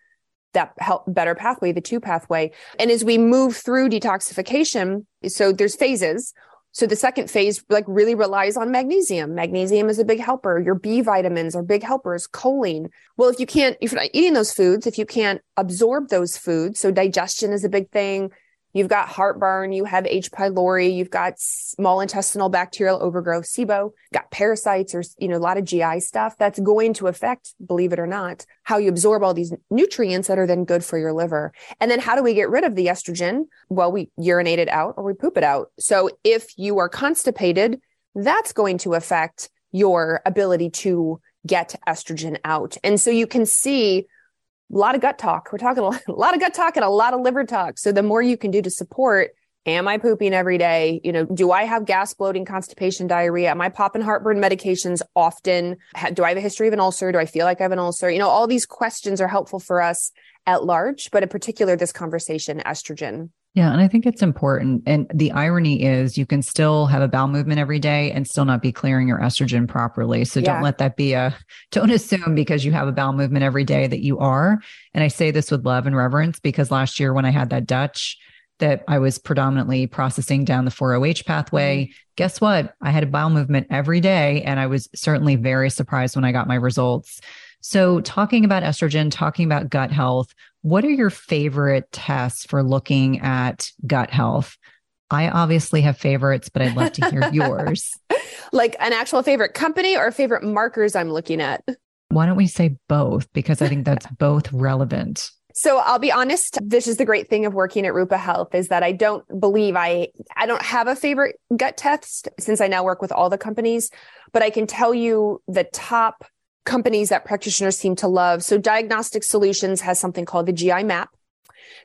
that help better pathway, the two pathway. And as we move through detoxification, so there's phases. So the second phase like really relies on magnesium. Magnesium is a big helper. Your B vitamins are big helpers, choline. Well, if you can't, if you're not eating those foods, if you can't absorb those foods, so digestion is a big thing. You've got heartburn, you have H. pylori, you've got small intestinal bacterial overgrowth, SIBO, got parasites or, you know, a lot of GI stuff that's going to affect, believe it or not, how you absorb all these nutrients that are then good for your liver. And then how do we get rid of the estrogen? Well, we urinate it out or we poop it out. So if you are constipated, that's going to affect your ability to get estrogen out. And so you can see a lot of gut talk. We're talking <laughs> a lot of gut talk and a lot of liver talk. So the more you can do to support, am I pooping every day? You know, do I have gas, bloating, constipation, diarrhea? Am I popping heartburn medications often? Do I have a history of an ulcer? Do I feel like I have an ulcer? You know, all these questions are helpful for us at large, but in particular, this conversation, estrogen. Yeah. And I think it's important. And the irony is you can still have a bowel movement every day and still not be clearing your estrogen properly. So yeah. don't let that be a, <laughs> don't assume because you have a bowel movement every day that you are. And I say this with love and reverence because last year when I had that Dutch, that I was predominantly processing down the 4OH pathway. Mm-hmm. Guess what? I had a bowel movement every day. And I was certainly very surprised when I got my results. So, talking about estrogen, talking about gut health, what are your favorite tests for looking at gut health? I obviously have favorites, but I'd love to hear yours. <laughs> Like an actual favorite company or favorite markers I'm looking at? Why don't we say both? Because I think that's <laughs> both relevant. So I'll be honest, this is the great thing of working at Rupa Health is that I don't believe I I don't have a favorite gut test since I now work with all the companies, but I can tell you the top companies that practitioners seem to love. So Diagnostic Solutions has something called the GI map.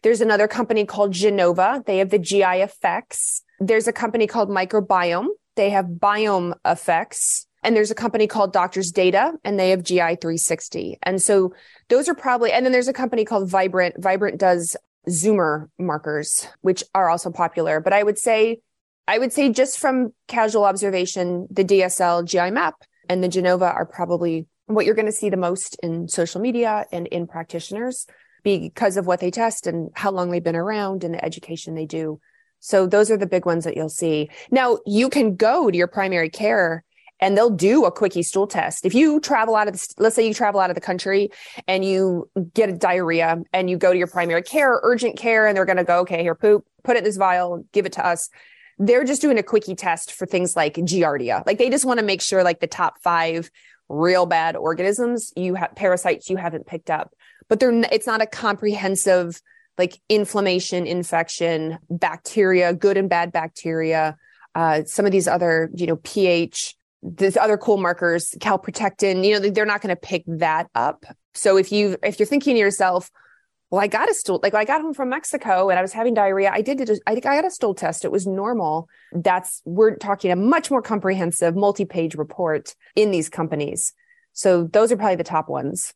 There's another company called Genova. They have the GI effects. There's a company called Microbiome. They have biome effects. And there's a company called Doctors Data and they have GI 360. And so those are probably, and then there's a company called Vibrant. Vibrant does Zoomer markers, which are also popular. But I would say, I would say just from casual observation, the DSL GI map and the Genova are probably what you're going to see the most in social media and in practitioners because of what they test and how long they've been around and the education they do. So those are the big ones that you'll see. Now you can go to your primary care and they'll do a quickie stool test. If you travel out of the, let's say you travel out of the country and you get a diarrhea and you go to your primary care, urgent care, and they're going to go, okay, here, poop, put it in this vial, give it to us. They're just doing a quickie test for things like Giardia. Like they just want to make sure like the top five real bad organisms you have parasites you haven't picked up. But they're it's not a comprehensive like inflammation infection bacteria good and bad bacteria uh, some of these other you know ph these other cool markers calprotectin you know they're not going to pick that up. So if you if you're thinking to yourself well, I got a stool, like I got home from Mexico and I was having diarrhea. I did, I think I got a stool test. It was normal. That's, we're talking a much more comprehensive multi page report in these companies. So those are probably the top ones.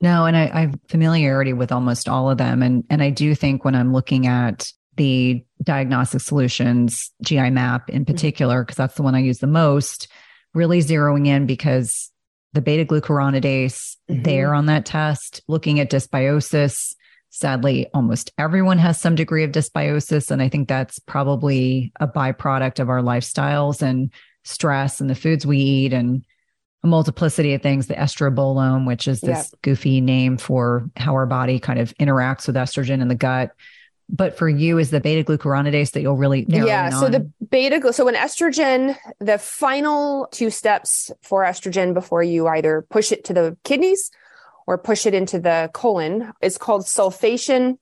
No, and I, I have familiarity with almost all of them. And, and I do think when I'm looking at the diagnostic solutions, GI map in mm-hmm. particular, because that's the one I use the most, really zeroing in because the beta glucuronidase mm-hmm. there on that test, looking at dysbiosis, Sadly, almost everyone has some degree of dysbiosis. And I think that's probably a byproduct of our lifestyles and stress and the foods we eat and a multiplicity of things, the estrobolome, which is this yep. goofy name for how our body kind of interacts with estrogen in the gut. But for you, is the beta glucuronidase that you'll really yeah. So the beta, so when estrogen, the final two steps for estrogen before you either push it to the kidneys or push it into the colon is called sulfation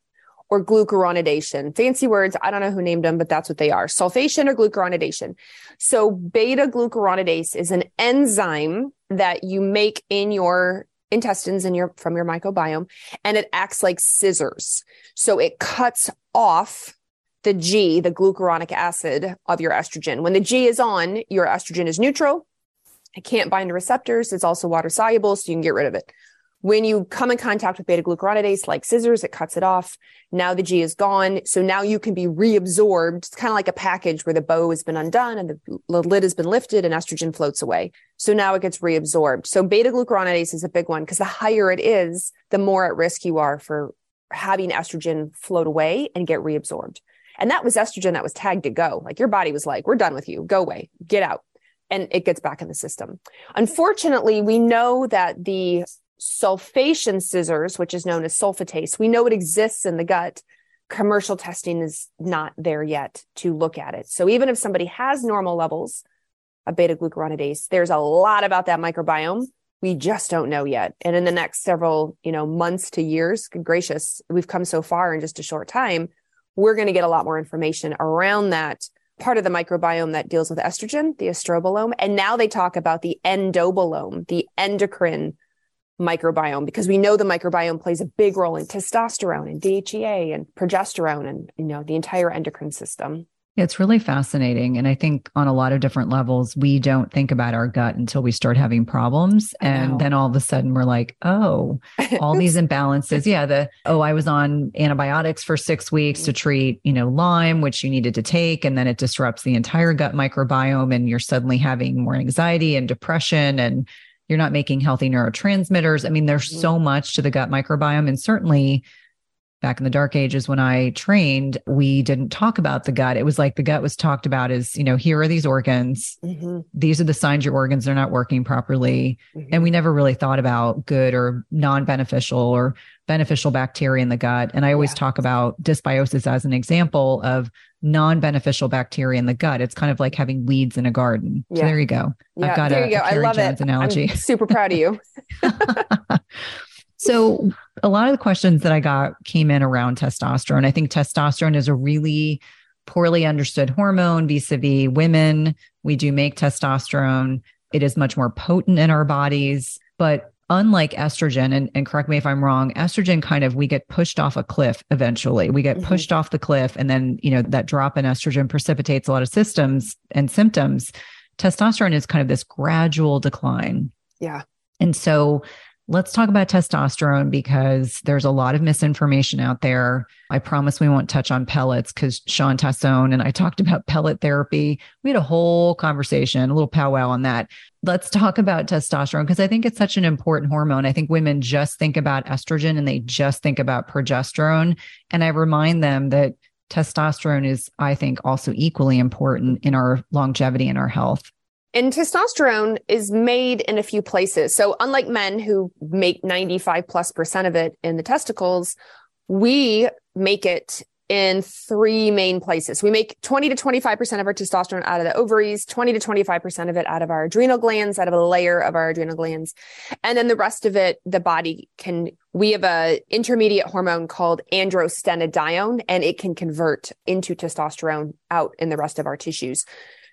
or glucuronidation. Fancy words. I don't know who named them, but that's what they are. Sulfation or glucuronidation. So beta glucuronidase is an enzyme that you make in your intestines in your from your microbiome and it acts like scissors. So it cuts off the G, the glucuronic acid of your estrogen. When the G is on, your estrogen is neutral. It can't bind to receptors. It's also water soluble, so you can get rid of it. When you come in contact with beta glucuronidase like scissors, it cuts it off. Now the G is gone. So now you can be reabsorbed. It's kind of like a package where the bow has been undone and the, lid has been lifted and estrogen floats away. So now it gets reabsorbed. So beta glucuronidase is a big one because the higher it is, the more at risk you are for having estrogen float away and get reabsorbed. And that was estrogen that was tagged to go. Like your body was like, we're done with you. Go away, get out. And it gets back in the system. Unfortunately, we know that the sulfation scissors, which is known as sulfatase. We know it exists in the gut. Commercial testing is not there yet to look at it. So even if somebody has normal levels of beta glucuronidase, there's a lot about that microbiome we just don't know yet. And in the next several, you know, months to years, gracious, we've come so far in just a short time. We're going to get a lot more information around that part of the microbiome that deals with estrogen, the estrobolome. And now they talk about the endobolome, the endocrine microbiome because we know the microbiome plays a big role in testosterone and DHEA and progesterone and you know the entire endocrine system. It's really fascinating. And I think on a lot of different levels, we don't think about our gut until we start having problems. And then all of a sudden we're like, oh, <laughs> all these imbalances. Yeah. The, oh, I was on antibiotics for six weeks to treat, you know, Lyme, which you needed to take. And then it disrupts the entire gut microbiome. And you're suddenly having more anxiety and depression and you're not making healthy neurotransmitters. I mean, there's mm-hmm. so much to the gut microbiome. And certainly back in the dark ages when I trained, we didn't talk about the gut. It was like the gut was talked about as, you know, here are these organs. Mm-hmm. These are the signs your organs are not working properly. Mm-hmm. And we never really thought about good or non beneficial or beneficial bacteria in the gut. And I always yeah. talk about dysbiosis as an example of non-beneficial bacteria in the gut. It's kind of like having weeds in a garden. Yeah. So there you go. Yeah, I've got there a, you go. I love Jones it. Analogy. I'm <laughs> super proud of you. <laughs> so a lot of the questions that I got came in around testosterone. I think testosterone is a really poorly understood hormone vis-a-vis women. We do make testosterone. It is much more potent in our bodies, but unlike estrogen, and, and correct me if I'm wrong, estrogen kind of we get pushed off a cliff eventually. We get mm-hmm. pushed off the cliff, and then you know that drop in estrogen precipitates a lot of systems and symptoms. Testosterone is kind of this gradual decline. Yeah. And so Let's talk about testosterone because there's a lot of misinformation out there. I promise we won't touch on pellets because Shawn Tassone and I talked about pellet therapy. We had a whole conversation, a little powwow on that. Let's talk about testosterone because I think it's such an important hormone. I think women just think about estrogen and they just think about progesterone. And I remind them that testosterone is, I think, also equally important in our longevity and our health. And testosterone is made in a few places. So unlike men who make 95 plus percent of it in the testicles, we make it in three main places. We make 20 to 25% of our testosterone out of the ovaries, 20 to 25% of it out of our adrenal glands, out of a layer of our adrenal glands. And then the rest of it, the body can, we have a intermediate hormone called androstenedione, and it can convert into testosterone out in the rest of our tissues.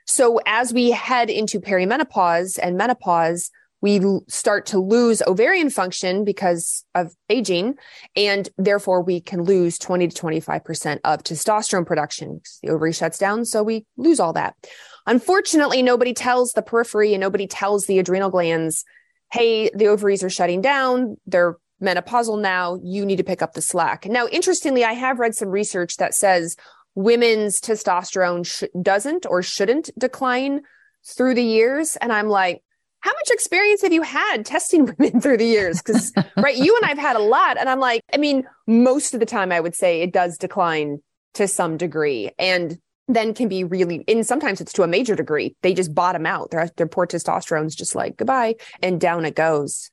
So as we head into perimenopause and menopause, we start to lose ovarian function because of aging, and therefore we can lose 20 to 25% of testosterone production. The ovary shuts down, so we lose all that. Unfortunately, nobody tells the periphery and nobody tells the adrenal glands, hey, the ovaries are shutting down. They're menopausal now. You need to pick up the slack. Now, interestingly, I have read some research that says women's testosterone sh- doesn't or shouldn't decline through the years. And I'm like, how much experience have you had testing <laughs> women through the years? Because, <laughs> right, you and I've had a lot. And I'm like, I mean, most of the time, I would say it does decline to some degree. And then can be really, and sometimes it's to a major degree. They just bottom out. Their, their poor testosterone's just like goodbye and down it goes.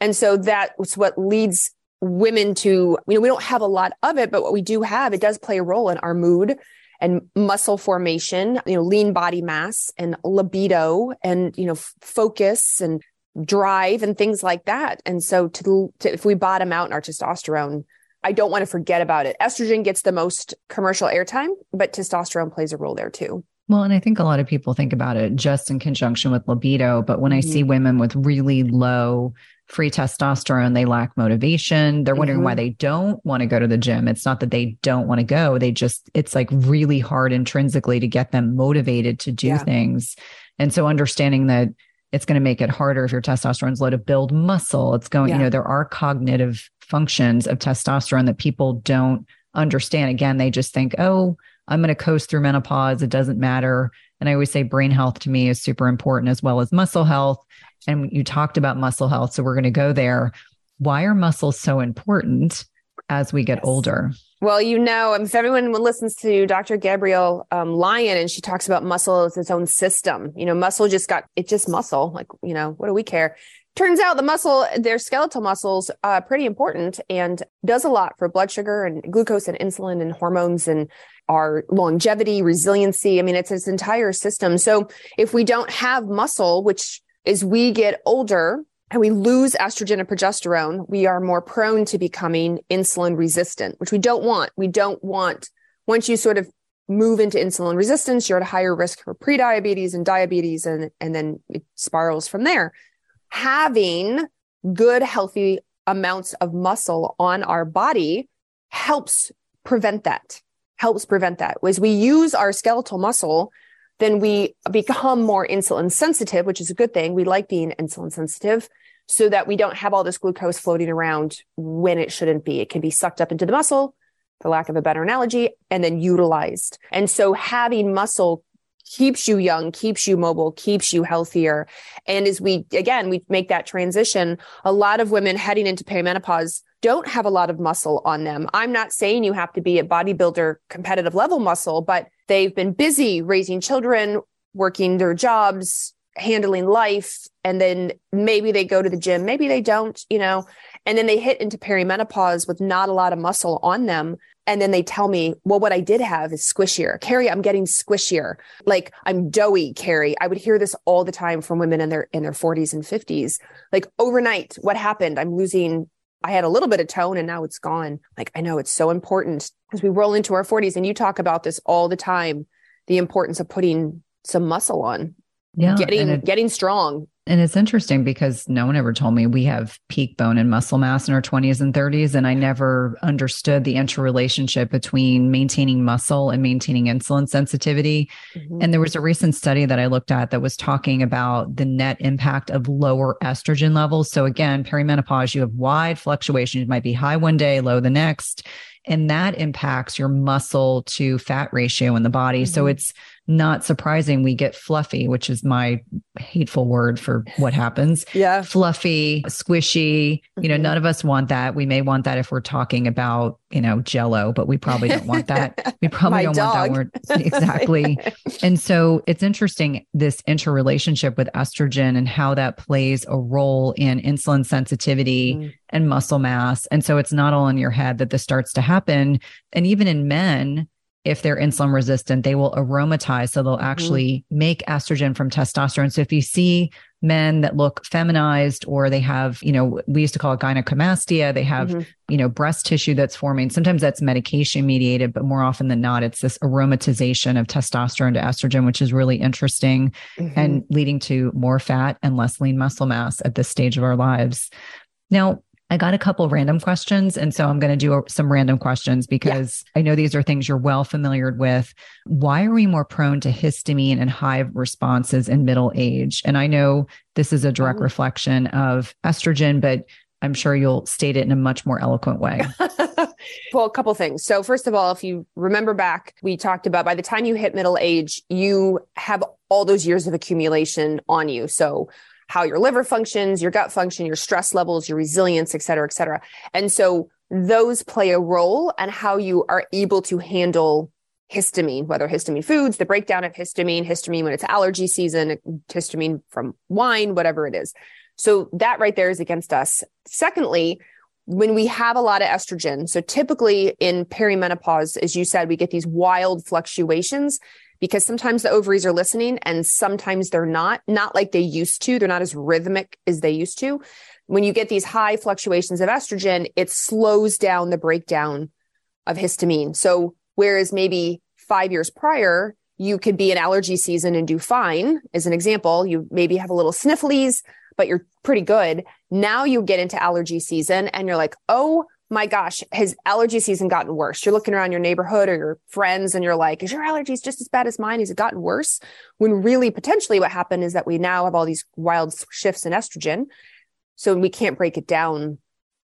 And so that's what leads women to, you know, we don't have a lot of it, but what we do have, it does play a role in our mood and muscle formation, you know, lean body mass and libido and, you know, f- focus and drive and things like that. And so to, to, if we bottom out in our testosterone, I don't want to forget about it. Estrogen gets the most commercial airtime, but testosterone plays a role there too. Well, and I think a lot of people think about it just in conjunction with libido. But when mm-hmm. I see women with really low free testosterone, they lack motivation. They're wondering mm-hmm. why they don't want to go to the gym. It's not that they don't want to go. They just, it's like really hard intrinsically to get them motivated to do yeah. things. And so understanding that it's going to make it harder if your testosterone's low to build muscle. It's going, yeah. you know, there are cognitive functions of testosterone that people don't understand. Again, they just think, oh, I'm going to coast through menopause. It doesn't matter. And I always say brain health to me is super important as well as muscle health. And you talked about muscle health. So we're going to go there. Why are muscles so important as we get yes. older? Well, you know, if everyone listens to Dr. Gabrielle um, Lyon and she talks about muscle as its own system, you know, muscle just got, it's just muscle. Like, you know, what do we care? Turns out the muscle, their skeletal muscles, uh, pretty important and does a lot for blood sugar and glucose and insulin and hormones and our longevity, resiliency. I mean, it's this entire system. So if we don't have muscle, which as we get older and we lose estrogen and progesterone, we are more prone to becoming insulin resistant, which we don't want. We don't want, once you sort of move into insulin resistance, you're at a higher risk for prediabetes and diabetes, and, and then it spirals from there. Having good, healthy amounts of muscle on our body helps prevent that helps prevent that. As we use our skeletal muscle, then we become more insulin sensitive, which is a good thing. We like being insulin sensitive so that we don't have all this glucose floating around when it shouldn't be. It can be sucked up into the muscle, for lack of a better analogy, and then utilized. And so having muscle keeps you young, keeps you mobile, keeps you healthier. And as we, again, we make that transition, a lot of women heading into perimenopause don't have a lot of muscle on them. I'm not saying you have to be a bodybuilder competitive level muscle, but they've been busy raising children, working their jobs, handling life. And then maybe they go to the gym, maybe they don't, you know, and then they hit into perimenopause with not a lot of muscle on them. And then they tell me, well, what I did have is squishier. Carrie, I'm getting squishier. Like I'm doughy, Carrie. I would hear this all the time from women in their in their 40s and 50s. Like overnight, what happened? I'm losing I had a little bit of tone and now it's gone. Like I know it's so important as we roll into our 40s and you talk about this all the time, the importance of putting some muscle on. Yeah. Getting it, getting strong. And it's interesting because no one ever told me we have peak bone and muscle mass in our 20s and 30s. And I never understood the interrelationship between maintaining muscle and maintaining insulin sensitivity. Mm-hmm. And there was a recent study that I looked at that was talking about the net impact of lower estrogen levels. So, again, perimenopause, you have wide fluctuations. You might be high one day, low the next. And that impacts your muscle to fat ratio in the body. Mm-hmm. So, it's not surprising we get fluffy, which is my hateful word for what happens. Yeah. Fluffy, squishy. You know, mm-hmm. none of us want that. We may want that if we're talking about, you know, jello, but we probably don't want that. <laughs> We probably don't dog. want that word. <laughs> Exactly. and so it's interesting this interrelationship with estrogen and how that plays a role in insulin sensitivity mm. and muscle mass. And so it's not all in your head that this starts to happen. And even in men, if they're insulin resistant, they will aromatize. So they'll mm-hmm. actually mm-hmm. make estrogen from testosterone. So if you see men that look feminized or they have, you know, we used to call it gynecomastia, they have, mm-hmm. you know, breast tissue that's forming. Sometimes that's medication mediated, but more often than not, it's this aromatization of testosterone to estrogen, which is really interesting mm-hmm. and leading to more fat and less lean muscle mass at this stage of our lives. Now, I got a couple random questions. And so I'm going to do some random questions because yeah. I know these are things you're well familiar with. Why are we more prone to histamine and hive responses in middle age? And I know this is a direct oh. reflection of estrogen, but I'm sure you'll state it in a much more eloquent way. <laughs> well, a couple things. So, first of all, if you remember back, we talked about by the time you hit middle age, you have all those years of accumulation on you. So, how your liver functions, your gut function, your stress levels, your resilience, et cetera, et cetera. And so those play a role and how you are able to handle histamine, whether histamine foods, the breakdown of histamine, histamine when it's allergy season, histamine from wine, whatever it is. So that right there is against us. Secondly, when we have a lot of estrogen, so typically in perimenopause, as you said, we get these wild fluctuations because sometimes the ovaries are listening and sometimes they're not, not like they used to. They're not as rhythmic as they used to. When you get these high fluctuations of estrogen, it slows down the breakdown of histamine. So, whereas maybe five years prior, you could be in allergy season and do fine, as an example, you maybe have a little sniffles, but you're pretty good. Now you get into allergy season and you're like, oh my gosh, has allergy season gotten worse? You're looking around your neighborhood or your friends and you're like, is your allergies just as bad as mine? Has it gotten worse? When really potentially what happened is that we now have all these wild shifts in estrogen. So we can't break it down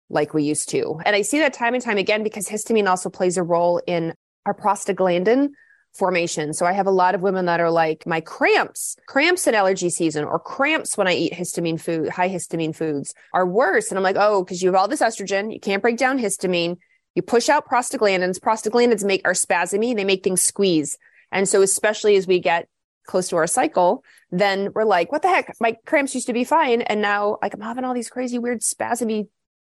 like we used to. And I see that time and time again because histamine also plays a role in our prostaglandin formation. So I have a lot of women that are like, my cramps, cramps in allergy season, or cramps when I eat histamine food, high histamine foods are worse. And I'm like, oh, because you have all this estrogen, you can't break down histamine. You push out prostaglandins. Prostaglandins make our spasmy, they make things squeeze. And so, especially as we get close to our cycle, then we're like, what the heck? My cramps used to be fine. And now, like, I'm having all these crazy, weird, spasmy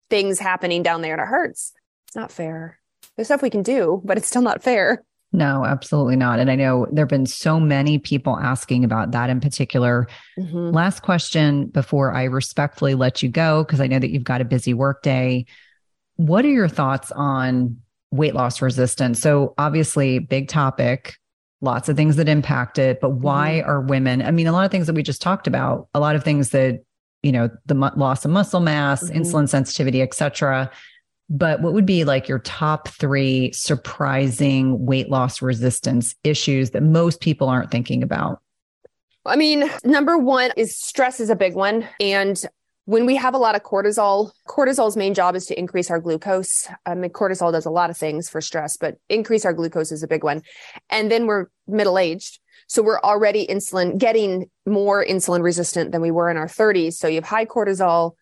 things happening down there and it hurts. It's not fair. There's stuff we can do, but it's still not fair. No, absolutely not. And I know there have been so many people asking about that in particular. Mm-hmm. Last question before I respectfully let you go, because I know that you've got a busy workday. What are your thoughts on weight loss resistance? So, obviously, big topic, lots of things that impact it, but why mm-hmm. are women? I mean, a lot of things that we just talked about, a lot of things that, you know, the loss of muscle mass, mm-hmm. insulin sensitivity, et cetera but what would be like your top three surprising weight loss resistance issues that most people aren't thinking about? I mean, number one is stress is a big one. And when we have a lot of cortisol, cortisol's main job is to increase our glucose. Um, cortisol does a lot of things for stress, but increase our glucose is a big one. And then we're middle aged. So we're already insulin, getting more insulin resistant than we were in our 30s. So you have high cortisol,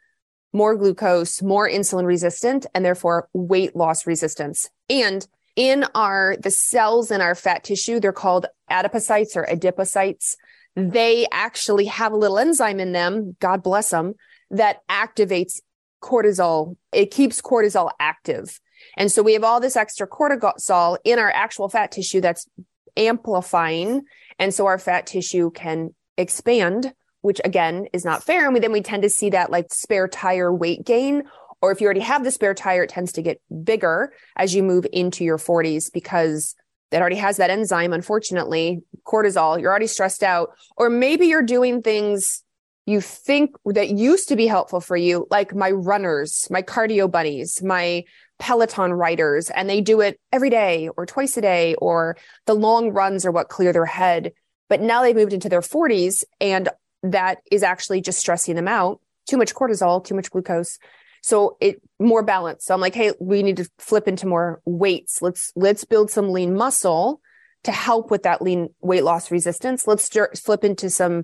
more glucose, more insulin resistant, and therefore weight loss resistance. And in our, the cells in our fat tissue, they're called adipocytes or adipocytes. They actually have a little enzyme in them, God bless them, that activates cortisol. It keeps cortisol active. And so we have all this extra cortisol in our actual fat tissue that's amplifying. And so our fat tissue can expand which again is not fair. And we, then we tend to see that like spare tire weight gain. Or if you already have the spare tire, it tends to get bigger as you move into your 40s because it already has that enzyme, unfortunately, cortisol. You're already stressed out. Or maybe you're doing things you think that used to be helpful for you, like my runners, my cardio buddies, my Peloton riders, and they do it every day or twice a day, or the long runs are what clear their head. But now they've moved into their 40s and that is actually just stressing them out. Too much cortisol, too much glucose. So it more balance. So I'm like, hey, we need to flip into more weights. Let's let's build some lean muscle to help with that lean weight loss resistance. Let's st- flip into some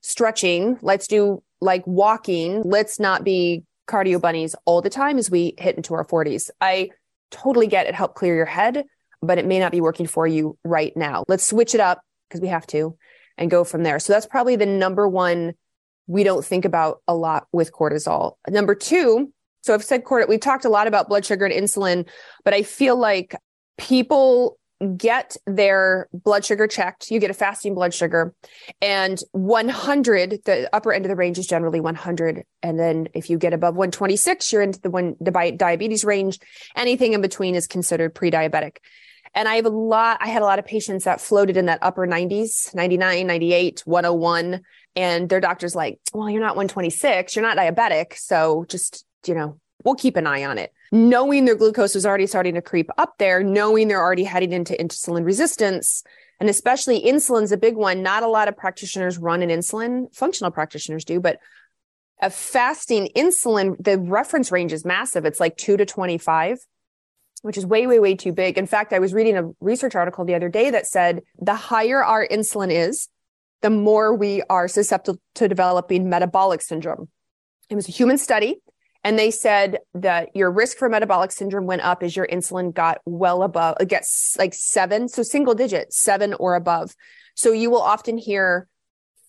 stretching. Let's do like walking. Let's not be cardio bunnies all the time as we hit into our 40s. I totally get it help clear your head, but it may not be working for you right now. Let's switch it up because we have to and go from there. So that's probably the number one we don't think about a lot with cortisol. Number two, so I've said cortisol, we talked a lot about blood sugar and insulin, but I feel like people get their blood sugar checked. You get a fasting blood sugar and 100, the upper end of the range is generally 100. And then if you get above 126, you're into the one the diabetes range. Anything in between is considered pre-diabetic. And I have a lot, I had a lot of patients that floated in that upper 90s, 99, 98, 101. And their doctor's like, well, you're not 126, you're not diabetic. So just, you know, we'll keep an eye on it. Knowing their glucose was already starting to creep up there, knowing they're already heading into insulin resistance, and especially insulin's a big one. Not a lot of practitioners run an insulin, functional practitioners do, but a fasting insulin, the reference range is massive. It's like two to 25 which is way, way, way too big. In fact, I was reading a research article the other day that said the higher our insulin is, the more we are susceptible to developing metabolic syndrome. It was a human study, and they said that your risk for metabolic syndrome went up as your insulin got well above, it gets like seven, so single digit, seven or above. So you will often hear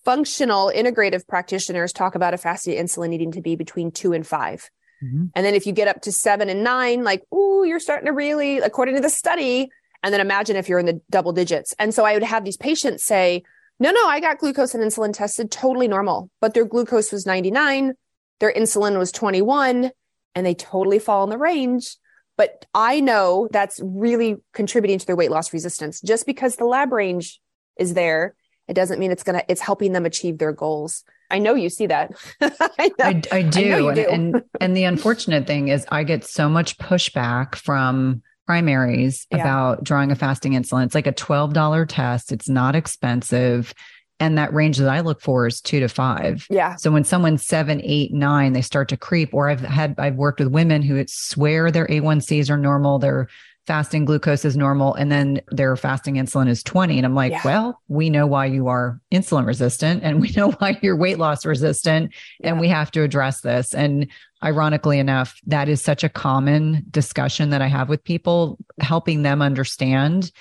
functional integrative practitioners talk about a fasting insulin needing to be between two and five. Mm-hmm. And then if you get up to seven and nine, like, ooh, you're starting to really, according to the study. And then imagine if you're in the double digits. And so I would have these patients say, no, no, I got glucose and insulin tested totally normal, but their glucose was 99, their insulin was 21, and they totally fall in the range. But I know that's really contributing to their weight loss resistance. Just because the lab range is there, it doesn't mean it's going to, it's helping them achieve their goals. I know you see that. <laughs> I, I, I, do. I and, do. and, <laughs> and the unfortunate thing is I get so much pushback from primaries yeah. about drawing a fasting insulin. It's like a $12 test. It's not expensive. And that range that I look for is two to five. Yeah. So when someone's seven, eight, nine, they start to creep. Or I've had, I've worked with women who swear their A1Cs are normal. Their fasting glucose is normal and then their fasting insulin is 20 and i'm like yeah. well we know why you are insulin resistant and <laughs> we know why you're weight loss resistant yeah. and we have to address this and ironically enough that is such a common discussion that i have with people helping them understand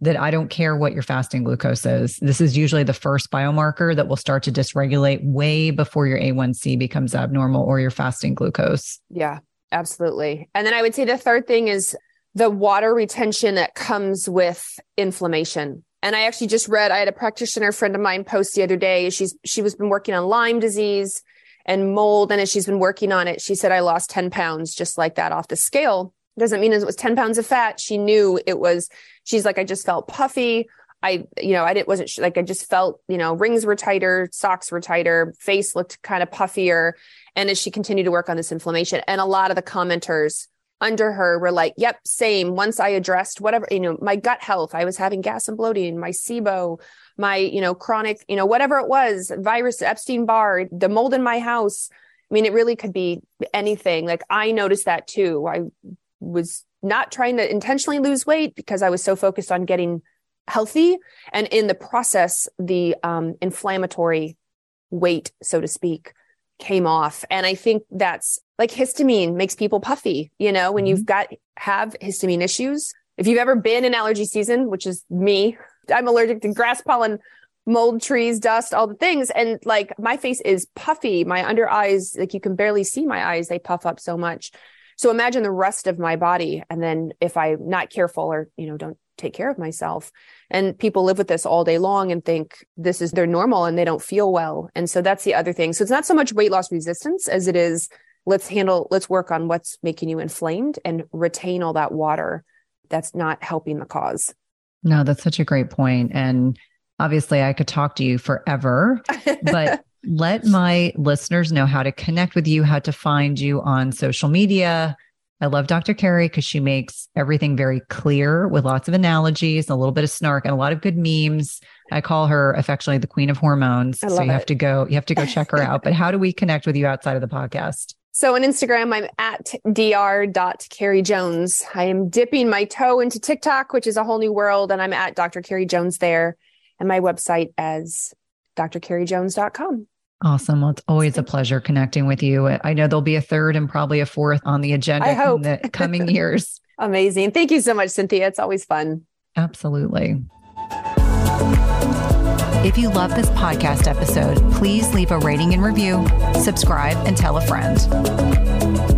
that I don't care what your fasting glucose is. This is usually the first biomarker that will start to dysregulate way before your A1C becomes abnormal or your fasting glucose. Yeah, absolutely. And then I would say the third thing is the water retention that comes with inflammation. And I actually just read, I had a practitioner friend of mine post the other day. She's, she was been working on Lyme disease and mold. And as she's been working on it, she said, I lost 10 pounds just like that off the scale. Doesn't mean it was 10 pounds of fat. She knew it was, she's like, I just felt puffy. I, you know, I didn't, wasn't like, I just felt, you know, rings were tighter, socks were tighter, face looked kind of puffier. And as she continued to work on this inflammation and a lot of the commenters under her were like, yep, same. Once I addressed whatever, you know, my gut health, I was having gas and bloating, my SIBO, my, you know, chronic, you know, whatever it was, virus, Epstein Barr, the mold in my house. I mean, it really could be anything. Like I noticed that too. I was not trying to intentionally lose weight because I was so focused on getting healthy. And in the process, the um, inflammatory weight, so to speak, came off. And I think that's like histamine makes people puffy, you know, when mm-hmm. you've got have histamine issues. If you've ever been in allergy season, which is me, I'm allergic to grass pollen, mold, trees, dust, all the things. And like my face is puffy. My under eyes, like you can barely see my eyes. They puff up so much. So imagine the rest of my body. And then if I'm not careful or, you know, don't take care of myself. And people live with this all day long and think this is their normal and they don't feel well. And so that's the other thing. So it's not so much weight loss resistance as it is let's handle, let's work on what's making you inflamed and retain all that water that's not helping the cause. No, that's such a great point. And obviously, I could talk to you forever, but <laughs> let my listeners know how to connect with you, how to find you on social media, I love Dr. Carrie because she makes everything very clear with lots of analogies, a little bit of snark, and a lot of good memes. I call her affectionately the queen of hormones. so you it. have to go, you have to go check her out. But how do we connect with you outside of the podcast? So on Instagram, I'm at dr.carriejones. I am dipping my toe into TikTok, which is a whole new world, and I'm at Dr. Carrie Jones there. And my website as drcarriejones.com. Awesome. Well, it's always a pleasure connecting with you. I know there'll be a third and probably a fourth on the agenda in the coming <laughs> years. Amazing. Thank you so much, Cynthia. It's always fun. Absolutely. If you love this podcast episode, please leave a rating and review, subscribe, and tell a friend.